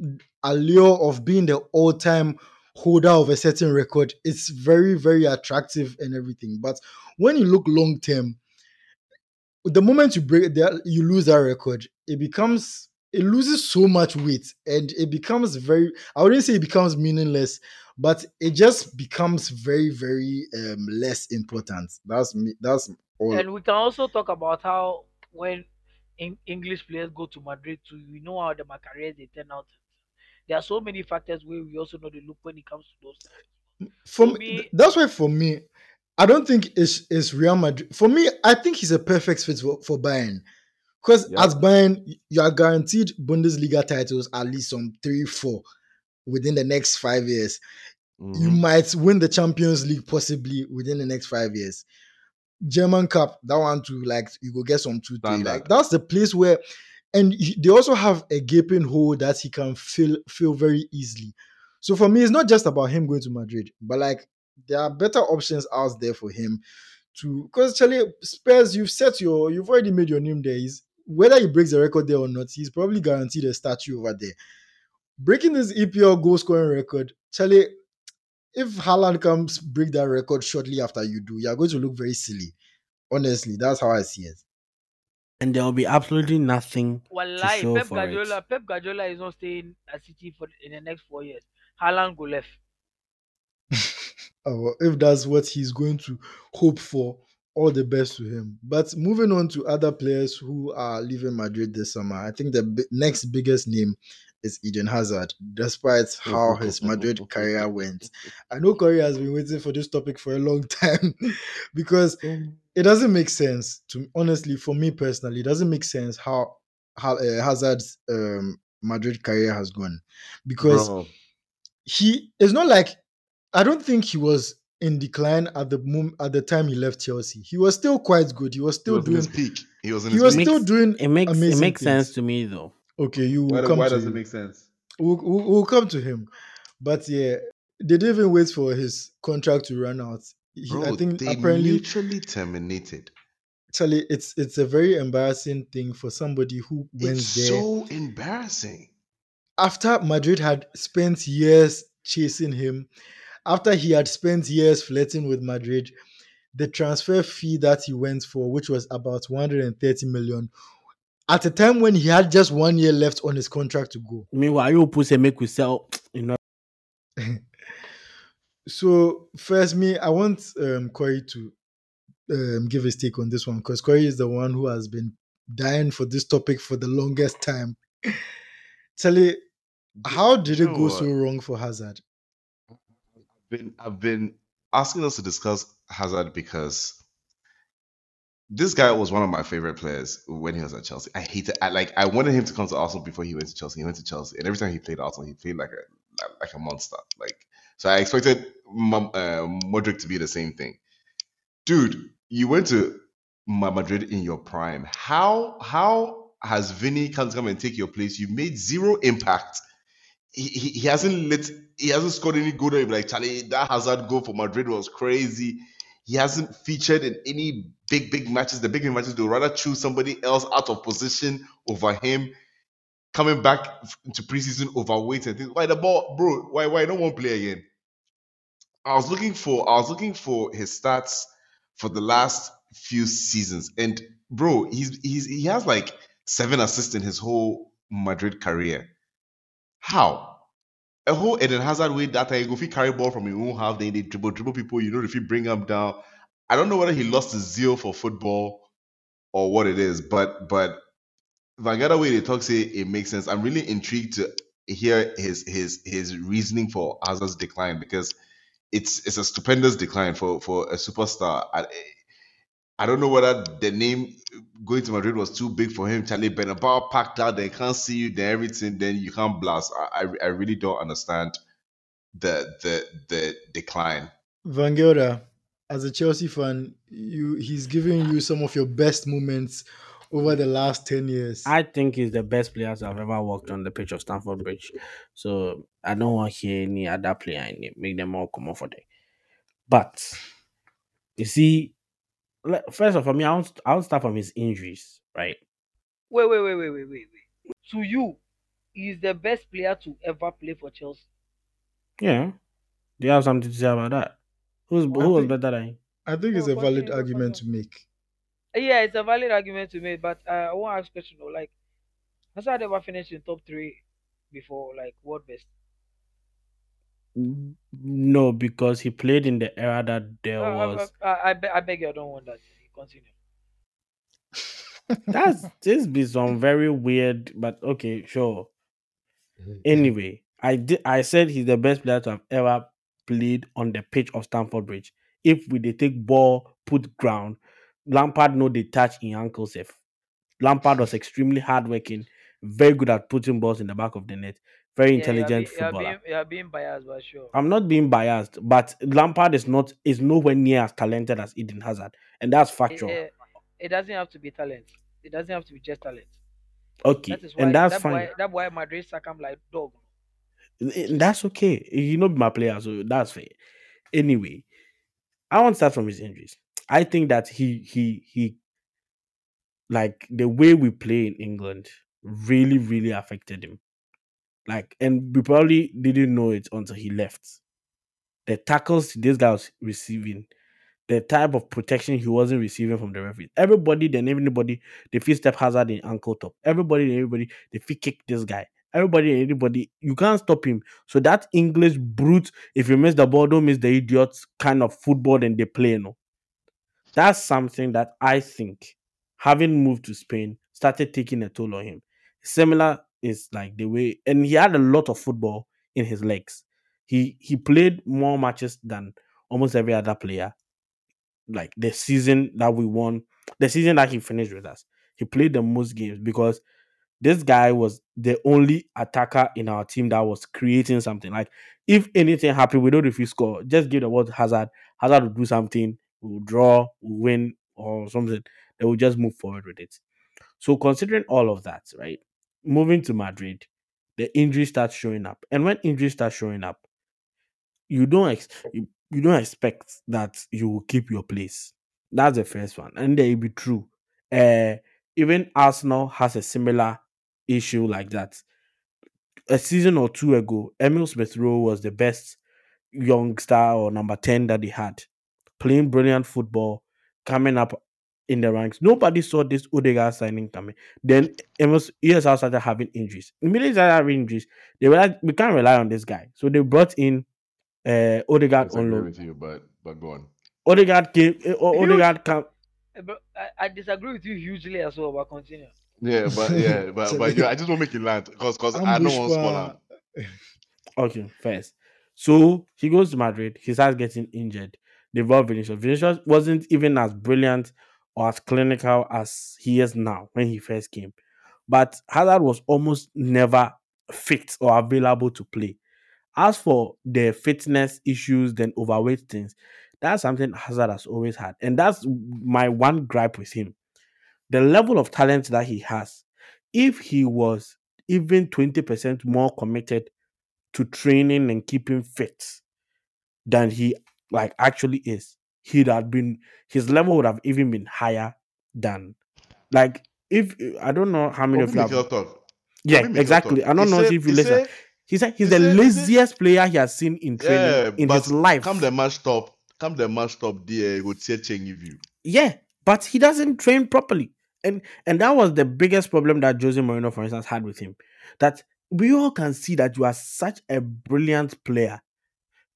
[SPEAKER 1] allure of being the all-time holder of a certain record. It's very, very attractive and everything. But when you look long term, the moment you break that, you lose that record, it becomes it loses so much weight and it becomes very I wouldn't say it becomes meaningless, but it just becomes very, very um less important. That's me. That's all.
[SPEAKER 4] And we can also talk about how when English players go to Madrid to we know how the careers they turn out. There are so many factors where we also know the look when it comes to those
[SPEAKER 1] for
[SPEAKER 4] For
[SPEAKER 1] me,
[SPEAKER 4] me-
[SPEAKER 1] that's why for me, I don't think it's, it's Real Madrid. For me, I think he's a perfect fit for, for Bayern. Because
[SPEAKER 2] Yep.
[SPEAKER 1] as Bayern, you are guaranteed Bundesliga titles at least some three, four within the next five years. You
[SPEAKER 2] Mhm.
[SPEAKER 1] might win the Champions League possibly within the next five years. German Cup, that one too, like you go get some two, three. Like that's the place where, and he- they also have a gaping hole that he can fill fill very easily. So for me, it's not just about him going to Madrid, but like there are better options out there for him to because Charlie Spurs, you've set your you've already made your name there. He's whether he breaks the record there or not, he's probably guaranteed a statue over there. Breaking this EPL goal scoring record, Charlie, if Haaland comes break that record shortly after you do, you're going to look very silly. Honestly, that's how I see it.
[SPEAKER 3] And there will be absolutely nothing to
[SPEAKER 4] Wallahi,
[SPEAKER 3] show
[SPEAKER 4] Pep
[SPEAKER 3] for
[SPEAKER 4] Guardiola,
[SPEAKER 3] it.
[SPEAKER 4] Pep Guardiola is not staying at City for in the next four years. Haaland go left.
[SPEAKER 1] Uh, if that's what he's going to hope for, all the best to him. But moving on to other players who are leaving Madrid this summer, I think the bi- next biggest name is Eden Hazard, despite how his Madrid career went. I know Corey has been waiting for this topic for a long time because it doesn't make sense to honestly for me personally. It doesn't make sense how how uh, Hazard's um, Madrid career has gone because
[SPEAKER 2] Bro,
[SPEAKER 1] he it's not like I don't think he was in decline at the moment at the time he left Chelsea. He was still quite good. He was
[SPEAKER 2] he
[SPEAKER 1] still
[SPEAKER 2] was
[SPEAKER 1] doing
[SPEAKER 2] his peak. He was in
[SPEAKER 1] he was
[SPEAKER 2] peak.
[SPEAKER 1] still doing
[SPEAKER 3] It makes it
[SPEAKER 1] amazing
[SPEAKER 3] makes sense
[SPEAKER 1] things.
[SPEAKER 3] to me though.
[SPEAKER 1] okay. You will
[SPEAKER 2] Why,
[SPEAKER 1] come
[SPEAKER 2] why
[SPEAKER 1] to
[SPEAKER 2] does
[SPEAKER 1] you.
[SPEAKER 2] it make sense?
[SPEAKER 1] We'll, we'll, we'll come to him, but yeah, they didn't even wait for his contract to run out. He,
[SPEAKER 2] Bro,
[SPEAKER 1] I think
[SPEAKER 2] they
[SPEAKER 1] apparently
[SPEAKER 2] mutually terminated.
[SPEAKER 1] Charlie, it's it's a very embarrassing thing for somebody who went
[SPEAKER 2] It's
[SPEAKER 1] there
[SPEAKER 2] so embarrassing.
[SPEAKER 1] after Madrid had spent years chasing him, after he had spent years flirting with Madrid, the transfer fee that he went for, which was about 130 million, at a time when he had just one year left on his contract to go.
[SPEAKER 3] Meanwhile, you push and make we sell, you know.
[SPEAKER 1] So, first, me, I want um, Corey to um, give his take on this one because Corey is the one who has been dying for this topic for the longest time. Charlie, how did it go so wrong for Hazard?
[SPEAKER 2] Been I've been asking us to discuss Hazard because this guy was one of my favorite players when he was at Chelsea. I hated I like I wanted him to come to Arsenal before he went to Chelsea. He went to Chelsea, and every time he played Arsenal, he played like a like, a monster. Like so, I expected uh, Modric to be the same thing. Dude, you went to Madrid in your prime. How how has Vinny come come and take your place? You made zero impact. He, he, hasn't lit. He hasn't scored any goal. That like Charlie, that Hazard goal for Madrid was crazy. He hasn't featured in any big big matches. The big matches, they'll rather choose somebody else out of position over him. Coming back to preseason overweight and things. Why the ball, bro? Why why don't to play again? I was looking for I was looking for his stats for the last few seasons, and bro, he's he's he has like seven assists in his whole Madrid career. How? A whole Eden Hazard way that time, if he carry ball from your own half, then they dribble dribble people. You know, if you bring him down, I don't know whether he lost his zeal for football or what it is, but but Van Gelder way they talk say it makes sense. I'm really intrigued to hear his his his reasoning for Hazard's decline because it's it's a stupendous decline for for a superstar. I, I don't know whether the name going to Madrid was too big for him. Charlie Bernabeu packed out, they can't see you, then everything, then you can't blast. I, I, I really don't understand the the the decline.
[SPEAKER 1] Van Gelder, as a Chelsea fan, you he's giving you some of your best moments over the last 10 years.
[SPEAKER 3] I think he's the best player I've ever worked on the pitch of Stamford Bridge. So I don't want to hear any other player in it. Make them all come off for there. But you see, le- first of all, for me, I won't, I won't start from his injuries, right?
[SPEAKER 4] Wait, wait, wait, wait, wait, wait, wait. To you, he is the best player to ever play for Chelsea.
[SPEAKER 3] Yeah. Do you have something to say about that? Who's who was better than him?
[SPEAKER 1] I think it's a valid argument to make.
[SPEAKER 4] Yeah, it's a valid argument to make, but uh, I want to ask a question though. Like, has Hazard ever finished in top three before, like world best?
[SPEAKER 3] No, because he played in the era that there
[SPEAKER 4] Uh,
[SPEAKER 3] was.
[SPEAKER 4] I, I, be- I beg you, I don't want that. Continue.
[SPEAKER 3] That's this be some very weird, but okay, sure. Anyway, I did. I said he's the best player to have ever played on the pitch of Stamford Bridge. If we they take ball, put ground, Lampard know they touch in ankle safe. Lampard was extremely hardworking, very good at putting balls in the back of the net, very intelligent
[SPEAKER 4] yeah, you're,
[SPEAKER 3] footballer.
[SPEAKER 4] being, you're being biased, but sure.
[SPEAKER 3] I'm not being biased, but Lampard is not is nowhere near as talented as Eden Hazard, and that's
[SPEAKER 4] it,
[SPEAKER 3] factual.
[SPEAKER 4] it, it doesn't have to be talent. It doesn't have to be just talent.
[SPEAKER 3] okay,
[SPEAKER 4] That is why.
[SPEAKER 3] and that's
[SPEAKER 4] that's
[SPEAKER 3] fine.
[SPEAKER 4] Why, that's why Madrid sack him like dog.
[SPEAKER 3] Eh, That's okay. You know my player, so that's fair. Anyway, I want to start from his injuries. I think that he he he like the way we play in England really, really affected him. Like, and we probably didn't know it until he left. The tackles this guy was receiving, the type of protection he wasn't receiving from the referee. Everybody, then everybody, the feel step hazard in ankle top. Everybody, and everybody, they feel kick this guy. Everybody, and anybody, you can't stop him. So that English brute, if you miss the ball, don't miss the idiot kind of football then they play, no. That's something that I think, having moved to Spain, started taking a toll on him. Similar is like the way, and he had a lot of football in his legs. He he played more matches than almost every other player. Like the season that we won, the season that he finished with us, he played the most games because this guy was the only attacker in our team that was creating something. Like if anything happened, we don't if we score, just give the to Hazard. Hazard will do something, we'll draw, we'll win, or something. They will just move forward with it. So considering all of that, right? Moving to Madrid, the injury starts showing up. And when injuries start showing up, you don't ex- you, you don't expect that you will keep your place. That's the first one. And they will be true. Uh even Arsenal has a similar issue like that. A season or two ago, Emile Smith Rowe was the best youngster or number 10 that they had, playing brilliant football, coming up in the ranks. Nobody saw this Odegaard signing coming. Then Emile ESR started having injuries. Immediately started having injuries. They were like, we can't rely on this guy. So they brought in uh, Odegaard on
[SPEAKER 2] disagree
[SPEAKER 3] loan.
[SPEAKER 2] with you, but but go on.
[SPEAKER 3] Odegaard came. O-
[SPEAKER 4] Huge.
[SPEAKER 3] Odegaard came.
[SPEAKER 4] Eh, But I, I disagree with you hugely as well, but continue.
[SPEAKER 2] Yeah, but yeah, but but yeah, I just want to make it land because because I don't
[SPEAKER 1] Ambush
[SPEAKER 2] want to spoil
[SPEAKER 1] pa-
[SPEAKER 2] him.
[SPEAKER 3] Okay, first. So he goes to Madrid. He starts getting injured. They brought Vinicius. Vinicius wasn't even as brilliant or as clinical as he is now when he first came. But Hazard was almost never fit or available to play. As for the fitness issues, then overweight things, That's something Hazard has always had. And that's my one gripe with him. The level of talent that he has, if he was even 20% more committed to training and keeping fit than he like actually is, he'd have been his level would have even been higher than like if I don't know how many
[SPEAKER 2] Obi
[SPEAKER 3] of you have
[SPEAKER 2] talk.
[SPEAKER 3] yeah,
[SPEAKER 2] Obi
[SPEAKER 3] exactly.
[SPEAKER 2] talk.
[SPEAKER 3] I don't
[SPEAKER 2] He
[SPEAKER 3] know
[SPEAKER 2] said-
[SPEAKER 3] if you listen.
[SPEAKER 2] said-
[SPEAKER 3] He said he's
[SPEAKER 2] he
[SPEAKER 3] the
[SPEAKER 2] said- he
[SPEAKER 3] laziest player he has seen in training
[SPEAKER 2] Yeah,
[SPEAKER 3] in
[SPEAKER 2] but
[SPEAKER 3] his life.
[SPEAKER 2] Come the match stop. Come the match stop there. He would say change you.
[SPEAKER 3] Yeah, but he doesn't train properly. And and that was the biggest problem that Jose Mourinho, for instance, had with him. That we all can see that you are such a brilliant player.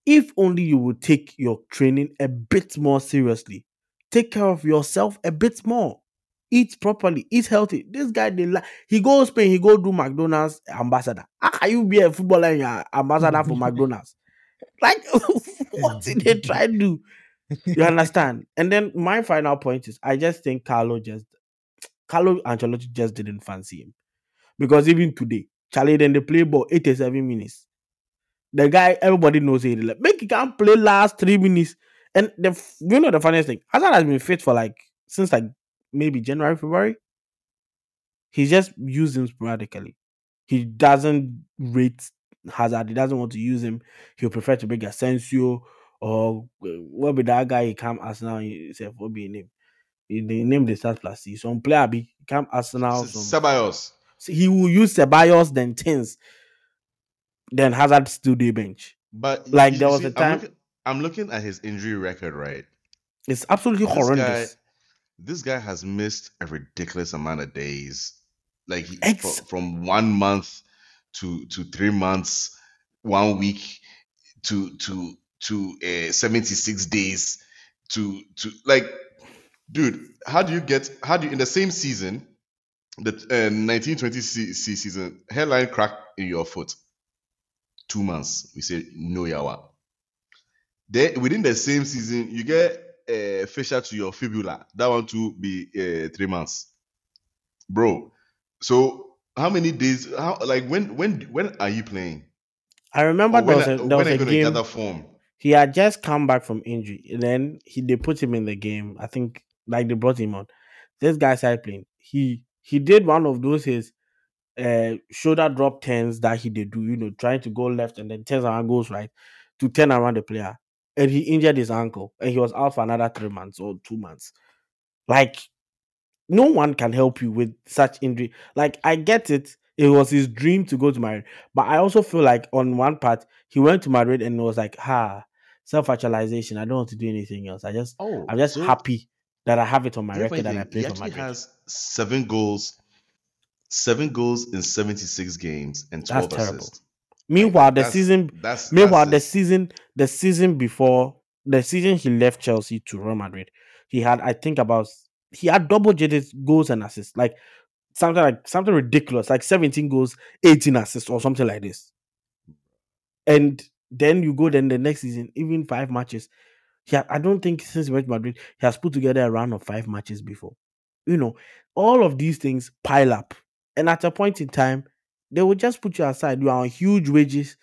[SPEAKER 3] If only you would take your training a bit more seriously, take care of yourself a bit more, eat properly, eat healthy. This guy, they li- he goes Spain, he go do McDonald's ambassador. How can you be a footballer and you're ambassador for McDonald's? Like, what did they try to do? You understand? And then my final point is I just think Carlo just Carlo Ancelotti just didn't fancy him. Because even today, Charlie then they play ball 87 minutes. The guy, everybody knows it. Like, make he can't play last three minutes. And the you know the funniest thing, Hazard has been fit for like since like maybe January, February. He just used him sporadically. He doesn't rate Hazard. He doesn't want to use him. He'll prefer to bring Asensio or uh, what be that guy he come Arsenal himself. What be his name? He, the name they start plus C. Some player be come Arsenal. Some,
[SPEAKER 2] Ceballos.
[SPEAKER 3] he will use Ceballos then Tins. Then Hazard still the bench.
[SPEAKER 2] But
[SPEAKER 3] Like,
[SPEAKER 2] you
[SPEAKER 3] there was
[SPEAKER 2] see,
[SPEAKER 3] a
[SPEAKER 2] I'm
[SPEAKER 3] time-
[SPEAKER 2] looking, I'm looking at his injury record, right?
[SPEAKER 3] It's absolutely
[SPEAKER 2] This
[SPEAKER 3] horrendous.
[SPEAKER 2] guy, this guy has missed a ridiculous amount of days, like he,
[SPEAKER 3] Ex-
[SPEAKER 2] fro- from one month to to three months, one week to to to uh, seventy six days to to like, dude, how do you get how do you in the same season, the uh, C, C season, hairline crack in your foot, two months, we say no yawa. Then within the same season, you get a fissure to your fibula. That one to be uh, three months, bro. So how many days? How like when when when are you playing?
[SPEAKER 3] I remember
[SPEAKER 2] Or
[SPEAKER 3] there
[SPEAKER 2] when
[SPEAKER 3] was a, there was a game.
[SPEAKER 2] form?
[SPEAKER 3] He had just come back from injury. And then he they put him in the game. I think like they brought him on. This guy started playing. He he did one of those his uh shoulder drop turns that he did do, you know, trying to go left and then turns around goes right to turn around the player. And he injured his ankle and he was out for another three months or two months. Like no one can help you with such injury. Like I get it. It was his dream to go to Madrid. But I also feel like on one part, he went to Madrid and was like, ha, self-actualization. I don't want to do anything else. I just
[SPEAKER 2] Oh,
[SPEAKER 3] I'm just
[SPEAKER 2] so
[SPEAKER 3] happy that I have it on my record that I play
[SPEAKER 2] he
[SPEAKER 3] for Madrid.
[SPEAKER 2] has seven goals, seven goals in seventy six games and
[SPEAKER 3] That's
[SPEAKER 2] twelve
[SPEAKER 3] terrible.
[SPEAKER 2] assists.
[SPEAKER 3] Meanwhile, the
[SPEAKER 2] That's-
[SPEAKER 3] season
[SPEAKER 2] That's
[SPEAKER 3] meanwhile, the
[SPEAKER 2] that's
[SPEAKER 3] season the season before the season he left Chelsea to Real Madrid, he had I think about he had double digit goals and assists, like something like something ridiculous, like 17 goals, 18 assists, or something like this. And then you go then the next season, even five matches. Yeah, I don't think since he went to Madrid, he has put together a round of five matches before. You know, all of these things pile up. And at a point in time, they will just put you aside. You are on huge wages.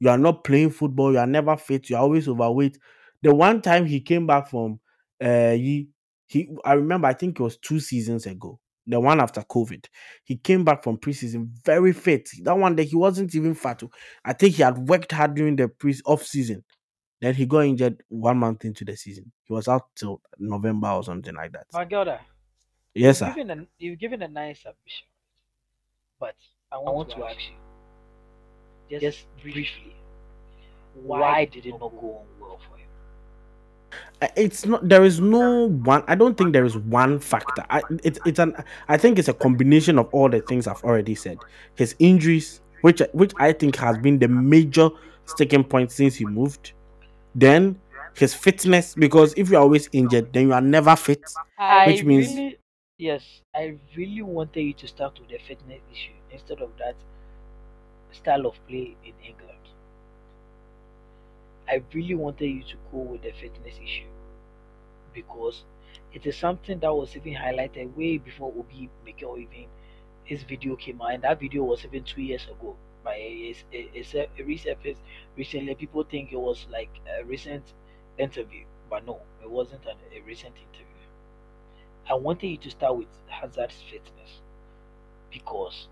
[SPEAKER 3] You are not playing football. You are never fit. You are always overweight. The one time he came back from uh he, he I remember I think it was two seasons ago. The one after COVID. He came back from preseason very fit. That one day he wasn't even fat. I think he had worked hard during the pre off season. Then he got injured one month into the season. He was out till November or something like that.
[SPEAKER 4] Magelda,
[SPEAKER 3] Yes,
[SPEAKER 4] you've
[SPEAKER 3] sir.
[SPEAKER 4] given, an, you've given a nice submission, but I want, to ask you, just briefly, why did it not go on well for him?
[SPEAKER 3] Uh, it's not there is no one i don't think there is one factor. I, it's it's an i think it's a combination of all the things i've already said. His injuries which which i think has been the major sticking point since he moved. Then his fitness because if you're always injured then you are never fit
[SPEAKER 4] I
[SPEAKER 3] Which means-
[SPEAKER 4] really, yes, I really wanted you to start with the fitness issue instead of that style of play in England. I really wanted you to go with the fitness issue because it is something that was even highlighted way before Obi Mikel even his video came out, and that video was even two years ago. By it's it's a resurfaced recently. People think it was like a recent interview, but no, it wasn't an, a recent interview. I wanted you to start with Hazard's fitness because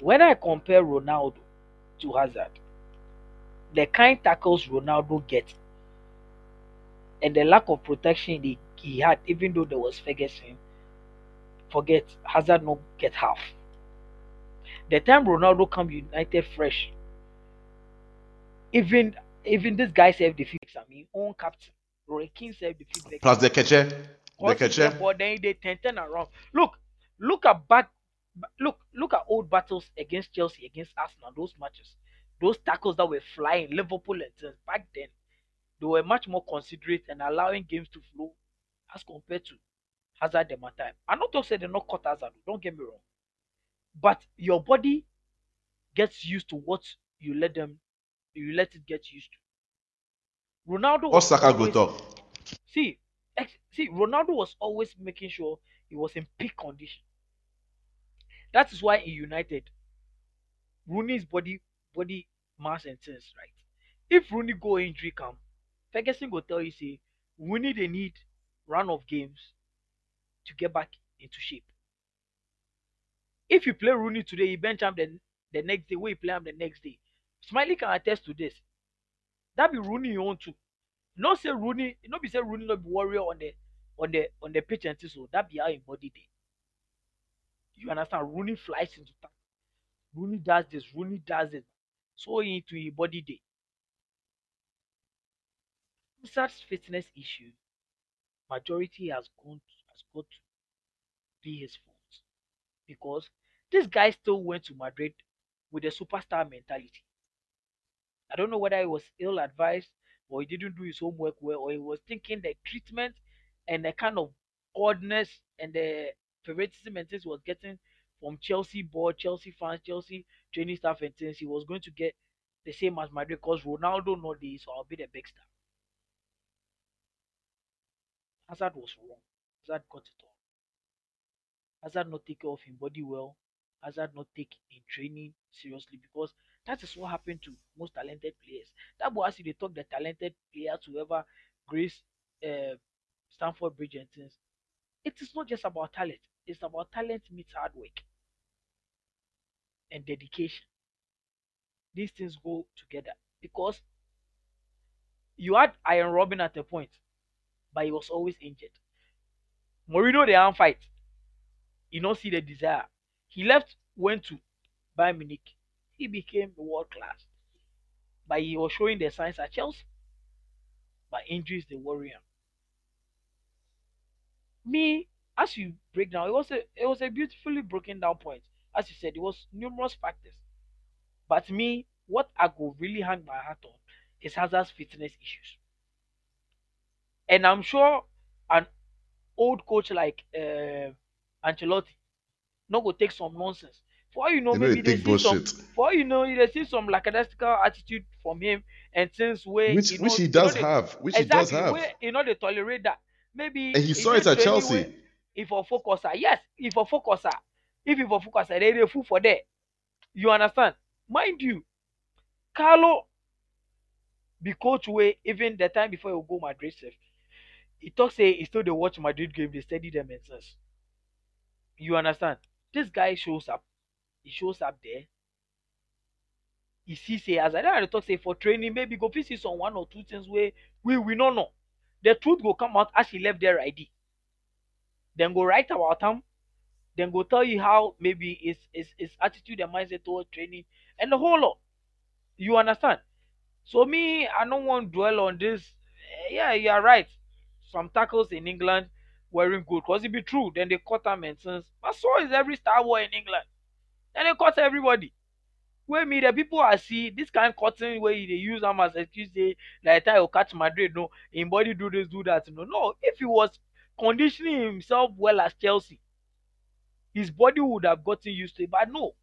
[SPEAKER 4] when I compare Ronaldo to Hazard, the kind tackles Ronaldo gets and the lack of protection he, he had, even though there was Ferguson, forget Hazard not get half. The time Ronaldo come United fresh, even even this guy self defeat I mean own captain. Roy Keane self defeat
[SPEAKER 2] Plus the catcher. The
[SPEAKER 4] Cause
[SPEAKER 2] catcher.
[SPEAKER 4] therefore then they ten ten around. Look, look at back look look at old battles against Chelsea, against Arsenal, those matches. Those tackles that were flying, Liverpool and things back then, they were much more considerate and allowing games to flow as compared to Hazard them at time. I'm not talking say they're not cut Hazard, don't get me wrong. But your body gets used to what you let them you let it get used to. Ronaldo was
[SPEAKER 2] Saka go talk.
[SPEAKER 4] see, see, Ronaldo was always making sure he was in peak condition. That is why in United, Rooney's body body mass and things right. If Rooney go injury camp, Ferguson go tell you say Rooney they need run of games to get back into shape. If you play Rooney today, you bench him the, the next day, you play him the next day. Smiley can attest to this. That be Rooney own too. Not say Rooney, not be say Rooney not be warrior on the on the on the pitch and so oh, that be how him body day. You understand? Rooney flies into town. Rooney does this, Rooney does it. So into his body day. Hazard's fitness issue, majority has gone has got to be his fault. Because this guy still went to Madrid with a superstar mentality. I don't know whether he was ill advised or he didn't do his homework well, or he was thinking the treatment and the kind of oddness and the favoritism and things he was getting from Chelsea board, Chelsea fans, Chelsea training staff and things, he was going to get the same as Madrid because Ronaldo not this so I'll be the big star. Hazard was wrong. Hazard got it all. Hazard not take care of his body well. Hazard not take in training seriously because that is what happened to most talented players. That boy as they talk the talented players whoever grace uh, Stamford Bridge and things. It is not just about talent. It's about talent meets hard work and dedication. These things go together because you had Arjen Robben at a point, but he was always injured. Mourinho the arm fight. You don't see the desire. He left, went to Bayern Munich. He became world class. But he was showing the signs at Chelsea. But injuries they worry him. Me, as you break down, it was a it was a beautifully broken down point. As you said, it was numerous factors. But me, what I go really hang my hat on is Hazard's fitness issues. And I'm sure an old coach like uh, Ancelotti not go take some nonsense. For you know,
[SPEAKER 2] You know
[SPEAKER 4] maybe
[SPEAKER 2] they
[SPEAKER 4] they see some. For you know, they see some lackadaisical attitude from him and things where
[SPEAKER 2] Which
[SPEAKER 4] you
[SPEAKER 2] which
[SPEAKER 4] know-
[SPEAKER 2] he
[SPEAKER 4] you
[SPEAKER 2] does
[SPEAKER 4] know they-
[SPEAKER 2] have. Which
[SPEAKER 4] exactly,
[SPEAKER 2] he does have.
[SPEAKER 4] Where, you know they tolerate that. Maybe
[SPEAKER 2] And he saw it at Chelsea.
[SPEAKER 4] where If a focuser, ah, yes, if a focuser, ah, if if a focuser, ah, they they fool for there. You understand? Mind you, Carlo be coach way even the time before he go Madrid. He talk say he still dey watch Madrid game, they study them and. You understand? This guy shows up. He shows up there. He see say as I don talk say for training maybe go fit see some one or two things wey we we no know. The truth go come out as he left there ID. Then go write about am. Then go tell you how maybe his his, his attitude and mindset towards training and the whole lot. You understand? So me, I don't want to dwell on this. Eh, Yeah, you are right. Some tackles in England wearing good because it be true. Then they cut them and things. But so is every star boy in England. Then they cut everybody. Where me the people I see this kind cutting where they use them as excuse say like time will catch Madrid. No, in body do this, do that. No, no. If he was conditioning himself well as Chelsea, his body would have gotten used to it. But no,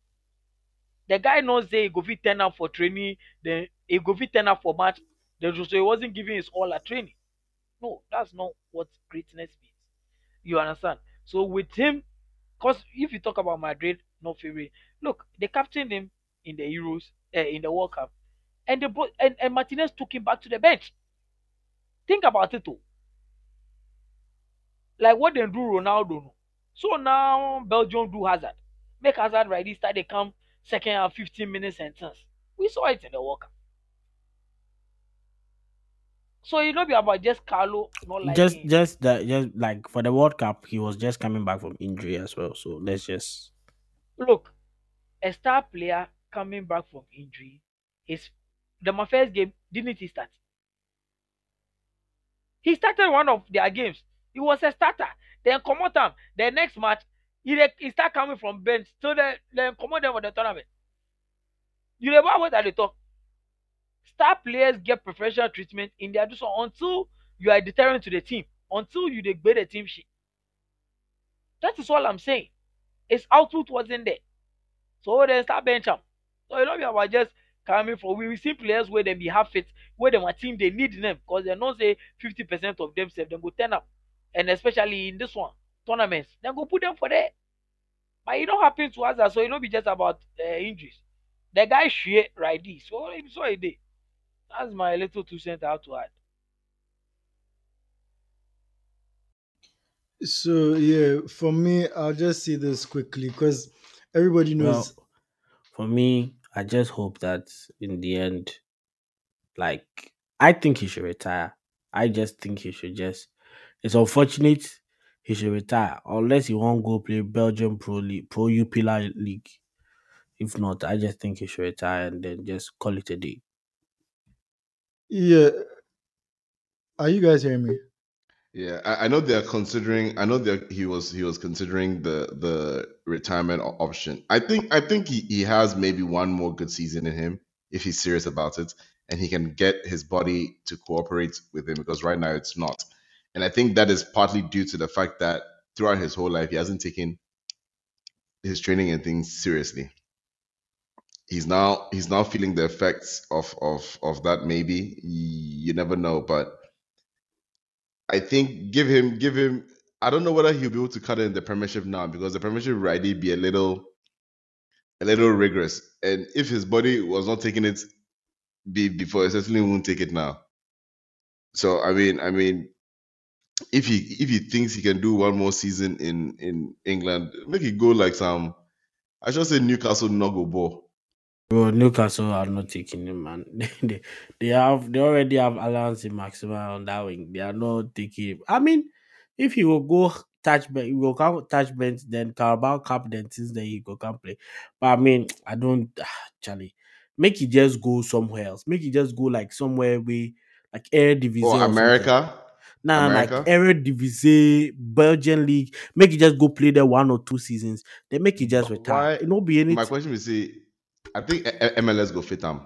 [SPEAKER 4] the guy knows say he go fit turn up for training, then he go fit turn up for match. Then so he wasn't giving his all at training. No, that's not what greatness means. You understand? So with him, cause if you talk about Madrid, not favorite. Look, they captained him in the Euros, uh, in the World Cup, and they brought and, and Martinez took him back to the bench. Think about it, though. Like what they do Ronaldo. So now Belgium do Hazard. Make Hazard right. This start they come second half, 15 minutes sentence. We saw it in the World Cup. So it not be about just Carlo not like
[SPEAKER 3] Just
[SPEAKER 4] liking.
[SPEAKER 3] just that just like for the World Cup, he was just coming back from injury as well. So let's just
[SPEAKER 4] Look, a star player coming back from injury is the my first game didn't he start? He started one of their games. He was a starter. Then come on time. The next match, he, he start coming from bench. So then then come on them for the tournament. You never what at the talk. Star players get preferential treatment in their so until you are deterrent to the team. Until you gbé the team shit. That is all I'm saying. His output wasn't there. So then start bench am. So you know we about just coming for we see players where them be half fit, where them a team they need them because they know say fifty percent of them sef dem go turn up. And especially in this one, tournaments, then go put them for there. But it don't happen to us, so it don't be just about uh, injuries. The guy shit right this. So so it dey. That's my little two cents have to add.
[SPEAKER 1] So yeah, for me, I'll just say this quickly because everybody
[SPEAKER 3] well
[SPEAKER 1] knows.
[SPEAKER 3] for me, I just hope that in the end, like I think he should retire. I just think he should just it's unfortunate he should retire unless he won't go play Belgium Pro League Pro Jupiler League. If not, I just think he should retire and then just call it a day.
[SPEAKER 1] Yeah, are you guys hearing me?
[SPEAKER 2] Yeah, I, I know they're considering. I know that he was he was considering the the retirement option. I think I think he, he has maybe one more good season in him if he's serious about it, and he can get his body to cooperate with him because right now it's not. And I think that is partly due to the fact that throughout his whole life he hasn't taken his training and things seriously. He's now he's now feeling the effects of of of that. Maybe you never know, but I think give him give him. I don't know whether he'll be able to cut it in the Premiership now because the Premiership would already be a little a little rigorous, and if his body was not taking it be, before, he certainly won't take it now. So I mean, I mean, if he if he thinks he can do one more season in in England, make it go like some. I should say Newcastle no go ball.
[SPEAKER 3] Bro, Newcastle are not taking him, man. they, they have they already have Allan Saint-Maximin on that wing. They are not taking him. I mean, if he will go touch bench, he will come touch bench, then Carabao Cup, then since then he go come play. But I mean, I don't Charlie. Make it just go somewhere else. Make it just go like somewhere we like Eredivisie
[SPEAKER 2] Or oh,
[SPEAKER 3] or something.
[SPEAKER 2] America,
[SPEAKER 3] Nah, like
[SPEAKER 2] America.
[SPEAKER 3] Eredivisie, Belgian league. Make it just go play there one or two seasons. Then make it just retire.
[SPEAKER 2] why-
[SPEAKER 3] It not be anything.
[SPEAKER 2] My question is, say, I think MLS go fit him.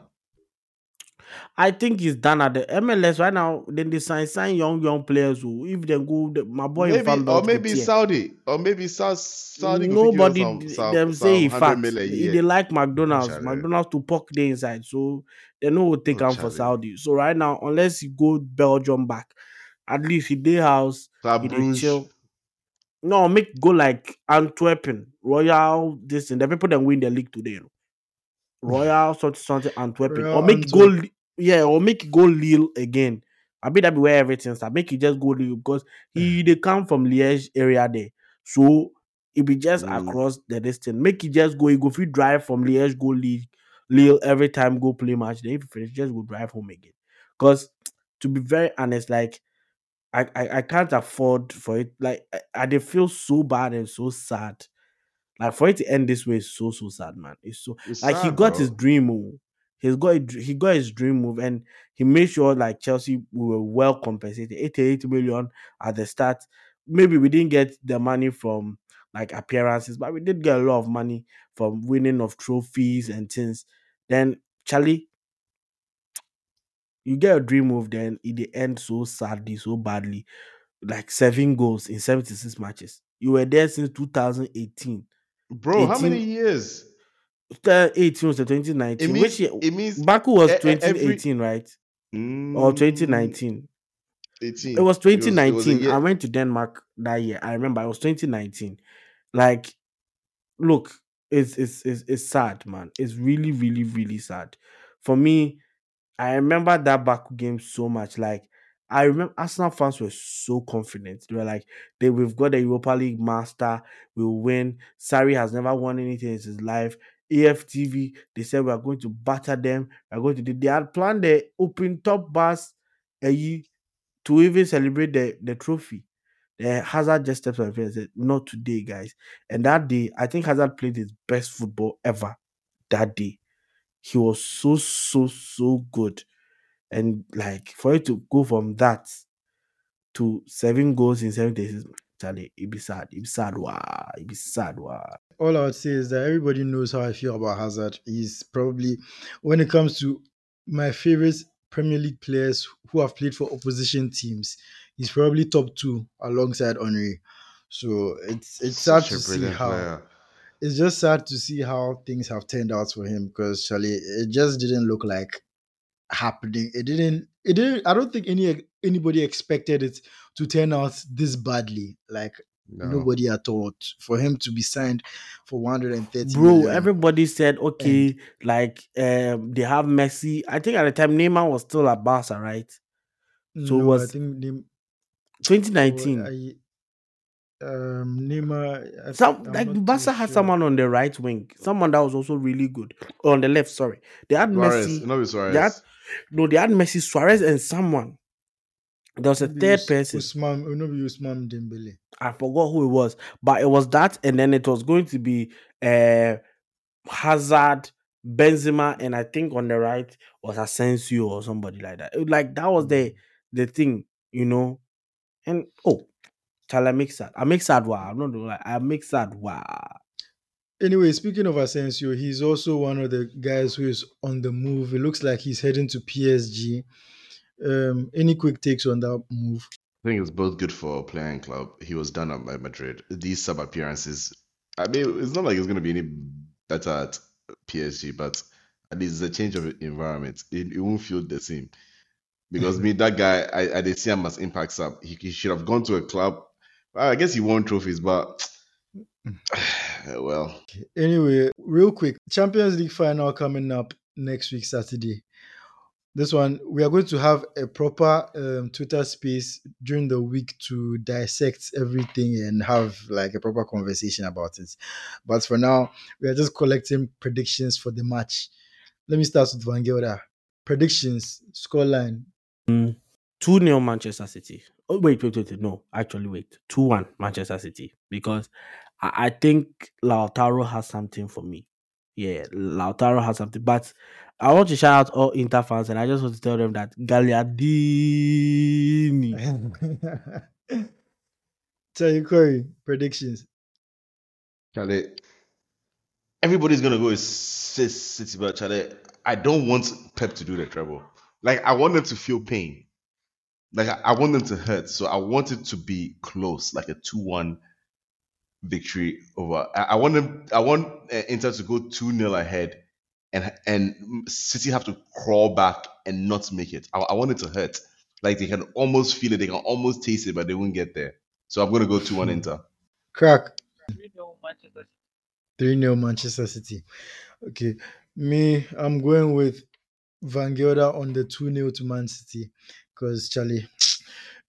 [SPEAKER 3] I think it's done at the MLS right now. Then they sign sign young young players who if they go the, my boy
[SPEAKER 2] Maybe or maybe. Saudi or maybe South Saudi. go fit give
[SPEAKER 3] Nobody
[SPEAKER 2] some,
[SPEAKER 3] them
[SPEAKER 2] some
[SPEAKER 3] say he
[SPEAKER 2] 100
[SPEAKER 3] fat. They, like McDonald's.
[SPEAKER 2] Charlie.
[SPEAKER 3] McDonald's to poke the inside. So they know will take
[SPEAKER 2] Oh,
[SPEAKER 3] him for Saudi. So right now, unless he go Belgium back, at least he day house, he chill. No, make go like Antwerpen, Royal, this and the people that win the league today. You know. Royal something something Antwerpen.
[SPEAKER 1] Royal
[SPEAKER 3] or make it go
[SPEAKER 1] Antwerp.
[SPEAKER 3] Li- yeah, or make it go Lille again. I bet that be where everything start. Make it just go Lille because he they come from Liège area there. So it be just
[SPEAKER 2] Mm.
[SPEAKER 3] across the distance. Make it just go, you go fit drive from Liège, go Lille, Lille every time go play match. Then if you finish, just go drive home again. Because to be very honest, like I, I I can't afford for it. Like I, I dey feel so bad and so sad. Like for it to end this way is so so sad, man. It's so
[SPEAKER 2] It's
[SPEAKER 3] like he
[SPEAKER 2] sad,
[SPEAKER 3] got his dream move. He's got a he got his dream move and he made sure like Chelsea we were well compensated. 88 million at the start. Maybe we didn't get the money from like appearances, but we did get a lot of money from winning of trophies and things. Then Charlie, you get a dream move, then it the end so sadly, so badly. Like seven goals in 76 matches. You were there since 2018.
[SPEAKER 2] Bro, how many years?
[SPEAKER 3] Uh, 18 was the
[SPEAKER 2] It
[SPEAKER 3] 2019.
[SPEAKER 2] means
[SPEAKER 3] Which year?
[SPEAKER 2] it means
[SPEAKER 3] Baku was
[SPEAKER 2] e- e- every
[SPEAKER 3] 2018, right? Or
[SPEAKER 2] Mm,
[SPEAKER 3] 2019.
[SPEAKER 2] 18.
[SPEAKER 3] It was
[SPEAKER 2] It was it was
[SPEAKER 3] 2019. I went to Denmark that year. I remember it was 2019. Like, look, it's it's it's, it's sad, man. It's really, really, really sad. For me, I remember that Baku game so much. Like, I remember Arsenal fans were so confident. They were like, "They we've got the Europa League master. We'll win." Sarri has never won anything in his life. AFTV, they said we are going to batter them. We are going to. do-" They had planned the open top bus a year to even celebrate the, the trophy. The Hazard just stepped on and said, Not today, guys. And that day, I think Hazard played his best football ever that day. He was so, so, so good. And like for it to go from that to seven goals in seven days, Charlie, it'd be sad. It'd be sad. Wow. It'd be sad. Wow.
[SPEAKER 1] all I would say is that everybody knows how I feel about Hazard. He's probably, when it comes to my favorite Premier League players who have played for opposition teams, he's probably top two alongside Henry. So it's it's sad
[SPEAKER 2] Such
[SPEAKER 1] to
[SPEAKER 2] a
[SPEAKER 1] see
[SPEAKER 2] brilliant
[SPEAKER 1] how
[SPEAKER 2] player.
[SPEAKER 1] it's just sad to see how things have turned out for him because Charlie, it just didn't look like happening. It didn't. It didn't. I don't think any anybody expected it to turn out this badly. Like
[SPEAKER 2] No.
[SPEAKER 1] nobody at all. For him to be signed for 130
[SPEAKER 3] Bro,
[SPEAKER 1] million.
[SPEAKER 3] everybody said, okay, like um, they have Messi. I think at the time Neymar was still at Barca, right? so
[SPEAKER 1] no,
[SPEAKER 3] was-
[SPEAKER 1] I think Neym-
[SPEAKER 3] 2019.
[SPEAKER 1] oh, I- um, Neymar. I-
[SPEAKER 3] Some
[SPEAKER 1] I'm
[SPEAKER 3] like
[SPEAKER 1] not too
[SPEAKER 3] Barca had
[SPEAKER 1] sure.
[SPEAKER 3] someone on the right wing, someone that was also really good on the left. Sorry, they had
[SPEAKER 2] Suarez.
[SPEAKER 3] Messi.
[SPEAKER 2] No, it's Suarez.
[SPEAKER 3] They had no, they had Messi, Suarez, and someone. There was a
[SPEAKER 1] Maybe
[SPEAKER 3] third
[SPEAKER 1] Us-
[SPEAKER 3] person.
[SPEAKER 1] Ousmane, no, be Ousmane Dembele.
[SPEAKER 3] I forgot who it was, but it was that, and then it was going to be uh Hazard, Benzema, and I think on the right was Asensio or somebody like that. It Like that was the the thing, you know. And oh, shall I make sad? I make sad. Wow, I'm not doing like I make sad. Wow.
[SPEAKER 1] Anyway, speaking of Asensio, he's also one of the guys who is on the move. It looks like he's heading to PSG. Um, any quick takes on that move?
[SPEAKER 2] I think it's both good for player and club. He was done at by Madrid. These sub appearances, I mean, it's not like it's going to be any better at PSG, but at least it's a change of environment. It, it won't feel the same. Because me, that guy, I, I did see him as impact sub. He, he should have gone to a club. Well, I guess he won trophies, but well,
[SPEAKER 1] Anyway, real quick, Champions League final coming up next week, Saturday. This one, we are going to have a proper um, Twitter space during the week to dissect everything and have like a proper conversation about it. But for now, we are just collecting predictions for the match. Let me start with Van Gelder. Predictions, scoreline.
[SPEAKER 3] 2 0 Manchester City. Oh, wait, wait, wait, wait. No, actually, wait. 2 1 Manchester City. Because I, I think Lautaro has something for me. Yeah, Lautaro has something. But I want to shout out all Inter fans and I just want to tell them that Gagliardini.
[SPEAKER 1] Tell you, Corey, predictions.
[SPEAKER 2] Charlie, everybody's gonna go with City, but Charlie, I don't want Pep to do the treble. Like I want them to feel pain. Like I, I want them to hurt. So I want it to be close, like a two-one victory over. I, I want them. I want uh, Inter to go two 0 ahead, and and City have to crawl back and not make it. I, I want it to hurt. Like they can almost feel it, they can almost taste it, but they won't get there. So I'm gonna go two one Inter.
[SPEAKER 1] Crack.
[SPEAKER 4] You know, Manchester
[SPEAKER 1] 3 0 Manchester City. Okay. Me, I'm going with Van Gelder on the 2 0 to Man City. Because, Charlie,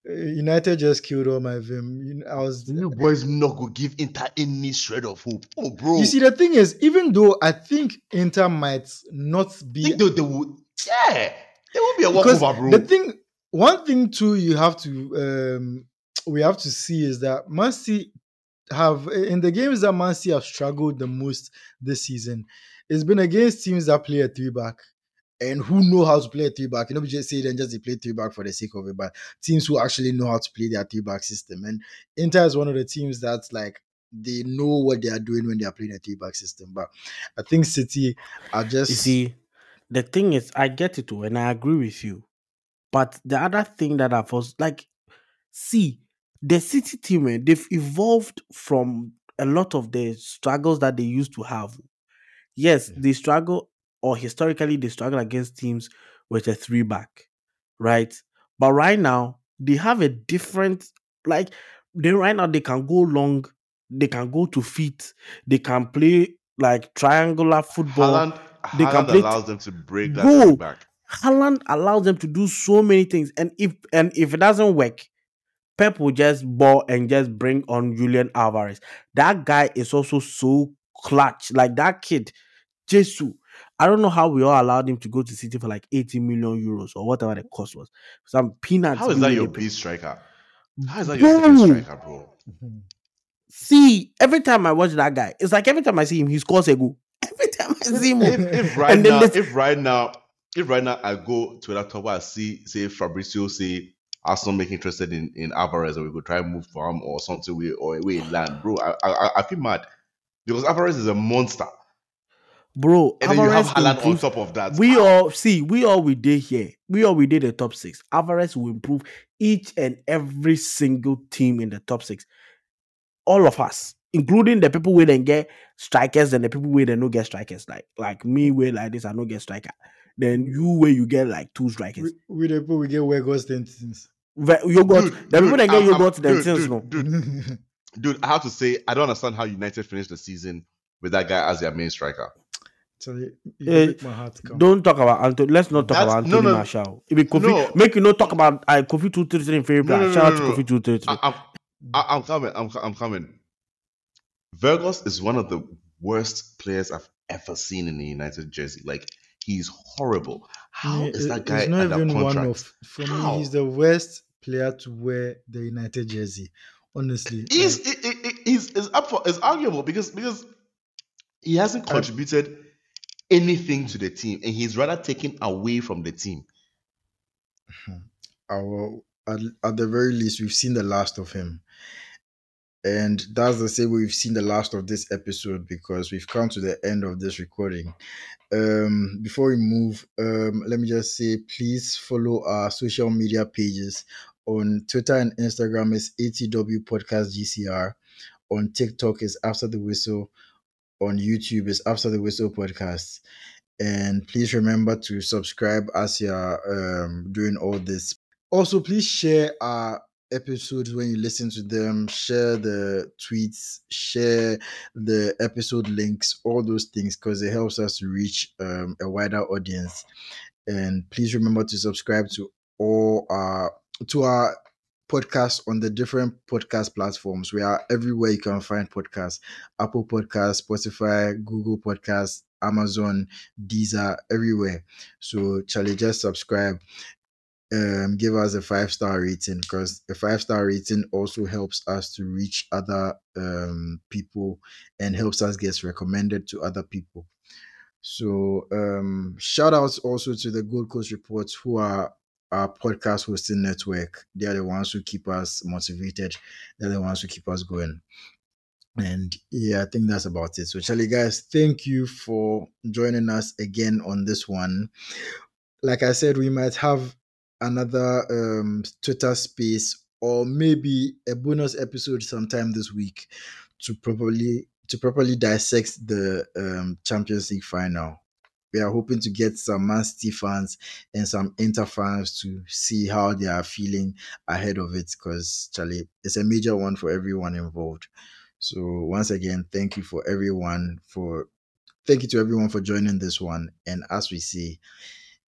[SPEAKER 1] uh, United just killed all my vim. You know, I was.
[SPEAKER 2] You boys not gonna give Inter any shred of hope. Oh, bro.
[SPEAKER 1] You see, the thing is, even though I think Inter might not
[SPEAKER 2] I
[SPEAKER 1] be.
[SPEAKER 2] think they, they would. Yeah, there will be a walkover, bro.
[SPEAKER 1] the thing, one thing too, you have to, um, we have to see is that Man City have in the games that Man City have struggled the most this season. It's been against teams that play a three back and who know how to play a three back. You know, we just say then just they play three back for the sake of it, but teams who actually know how to play their three back system. And Inter is one of the teams that's like they know what they are doing when they are playing a three back system. But I think City are just
[SPEAKER 3] You see, the thing is, I get it too, and I agree with you. But the other thing that I've also like, see, the City team, eh, they've evolved from a lot of the struggles that they used to have. Yes, they struggle, or historically they struggle against teams with a three back, right? But right now they have a different, like, they right now they can go long, they can go to feet, they can play like triangular football.
[SPEAKER 2] Haaland,
[SPEAKER 3] they can play
[SPEAKER 2] allows them to break that
[SPEAKER 3] Bro,
[SPEAKER 2] back.
[SPEAKER 3] Haaland allows them to do so many things, and if and if it doesn't work, Pep will just ball and just bring on Julian Alvarez. That guy is also so clutch. Like that kid, Jesus. I don't know how we all allowed him to go to City for like 80 million euros or whatever the cost was. Some peanuts.
[SPEAKER 2] How is that your
[SPEAKER 3] the-
[SPEAKER 2] B striker? How is that your
[SPEAKER 3] Bro.
[SPEAKER 2] striker, bro?
[SPEAKER 3] See, every time I watch that guy, it's like every time I see him, he scores a goal. Every time I see him,
[SPEAKER 2] If, if right now,
[SPEAKER 3] this-
[SPEAKER 2] if right now, if right now I go to that top, I see say Fabrizio say Arsenal make interested in, in Alvarez and we could try and move for him or something we or we land, bro. I, I I feel mad because Alvarez is a monster,
[SPEAKER 3] bro.
[SPEAKER 2] and then you have
[SPEAKER 3] Alvarez
[SPEAKER 2] Haaland on top of that.
[SPEAKER 3] We all see, we all we did here. We all we did the top six. Alvarez will improve each and every single team in the top six. All of us, including the people who then get strikers and the people where they no get strikers. Like like me, where like this, I no get striker. Then you where you get like two strikers.
[SPEAKER 1] We, we the people we get where Weghorst ten things.
[SPEAKER 3] Ve- You got
[SPEAKER 2] Dude,
[SPEAKER 3] the people
[SPEAKER 2] dude,
[SPEAKER 3] that get you got them
[SPEAKER 2] dude,
[SPEAKER 3] things no.
[SPEAKER 2] dude, dude, I have to say I don't understand how United finished the season with that guy as their main striker.
[SPEAKER 1] Sorry, you
[SPEAKER 3] Eh,
[SPEAKER 1] make my heart come.
[SPEAKER 3] Don't talk about Antony. Let's not talk
[SPEAKER 2] That's-
[SPEAKER 3] about
[SPEAKER 2] no,
[SPEAKER 3] Antony
[SPEAKER 2] no.
[SPEAKER 3] Martial. If it Kofi,
[SPEAKER 2] No.
[SPEAKER 3] make you not talk about uh, Kofi two three three in favorite
[SPEAKER 2] No,
[SPEAKER 3] player.
[SPEAKER 2] no,
[SPEAKER 3] Shout
[SPEAKER 2] no,
[SPEAKER 3] out to
[SPEAKER 2] no, no.
[SPEAKER 3] Kofi two three three.
[SPEAKER 2] I, I'm, I, I'm coming. I'm, I'm coming. Weghorst is one of the worst players I've ever seen in the United jersey. Like he's horrible. How
[SPEAKER 1] Me,
[SPEAKER 2] is that guy
[SPEAKER 1] It's not
[SPEAKER 2] under
[SPEAKER 1] even
[SPEAKER 2] contract?
[SPEAKER 1] one of. For
[SPEAKER 2] How?
[SPEAKER 1] me, he's the worst player to wear the United jersey. Honestly,
[SPEAKER 2] He's
[SPEAKER 1] like,
[SPEAKER 2] it, it, it- he's is up for it's arguable because because he hasn't
[SPEAKER 1] I-
[SPEAKER 2] contributed anything to the team and he's rather taken away from the team.
[SPEAKER 1] our at, at the very least, we've seen the last of him. And that's the same we've seen the last of this episode because we've come to the end of this recording. Um, before we move, um, let me just say please follow our social media pages on Twitter and Instagram is ATW Podcast GCR. On TikTok is After the Whistle. On YouTube is After the Whistle Podcast. And please remember to subscribe as you're um, doing all this. Also, please share our episodes when you listen to them. Share the tweets, share the episode links, all those things, because it helps us reach um, a wider audience. And please remember to subscribe to all our to our podcast on the different podcast platforms. We are everywhere you can find podcasts: Apple Podcasts, Spotify, Google Podcasts, Amazon, Deezer, everywhere. So, Charlie, just subscribe um give us a five star rating because a five star rating also helps us to reach other um people and helps us get recommended to other people so um shout outs also to the gold coast reports who are our podcast hosting network. They are the ones who keep us motivated. They're the ones who keep us going. And yeah i think that's about it. So charlie guys thank you for joining us again on this one. Like I said, we might have another um, Twitter space or maybe a bonus episode sometime this week to properly to properly dissect the um, Champions League final. We are hoping to get some Man City fans and some Inter fans to see how they are feeling ahead of it because Charlie, it's a major one for everyone involved. So once again, thank you for everyone for thank you to everyone for joining this one. And as we see,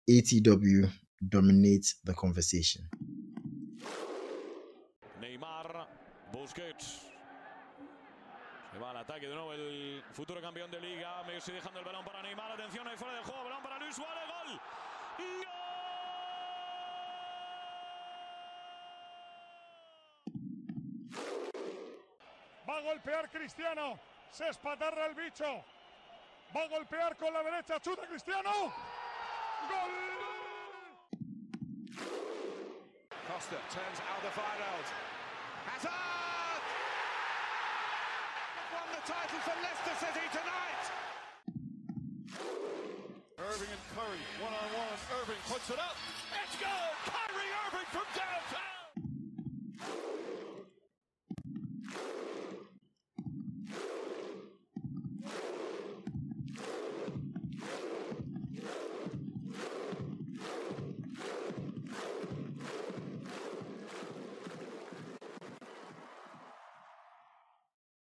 [SPEAKER 1] ATW dominates the conversation.
[SPEAKER 5] Neymar, Busquets. Se va al ataque de nuevo el futuro campeón de liga. Messi dejando el balón para Neymar. Atención ahí fuera del juego. Balón para Luis Suárez. Gol.
[SPEAKER 6] Va a golpear Cristiano. Se espatarra el bicho. Va a golpear con la derecha. Chuta Cristiano. Gol.
[SPEAKER 5] Costa turns Alderweireld. Hazard! The title for Leicester City tonight.
[SPEAKER 6] Irving and Curry one on one. Irving puts it up.
[SPEAKER 5] It's good. Kyrie Irving from downtown.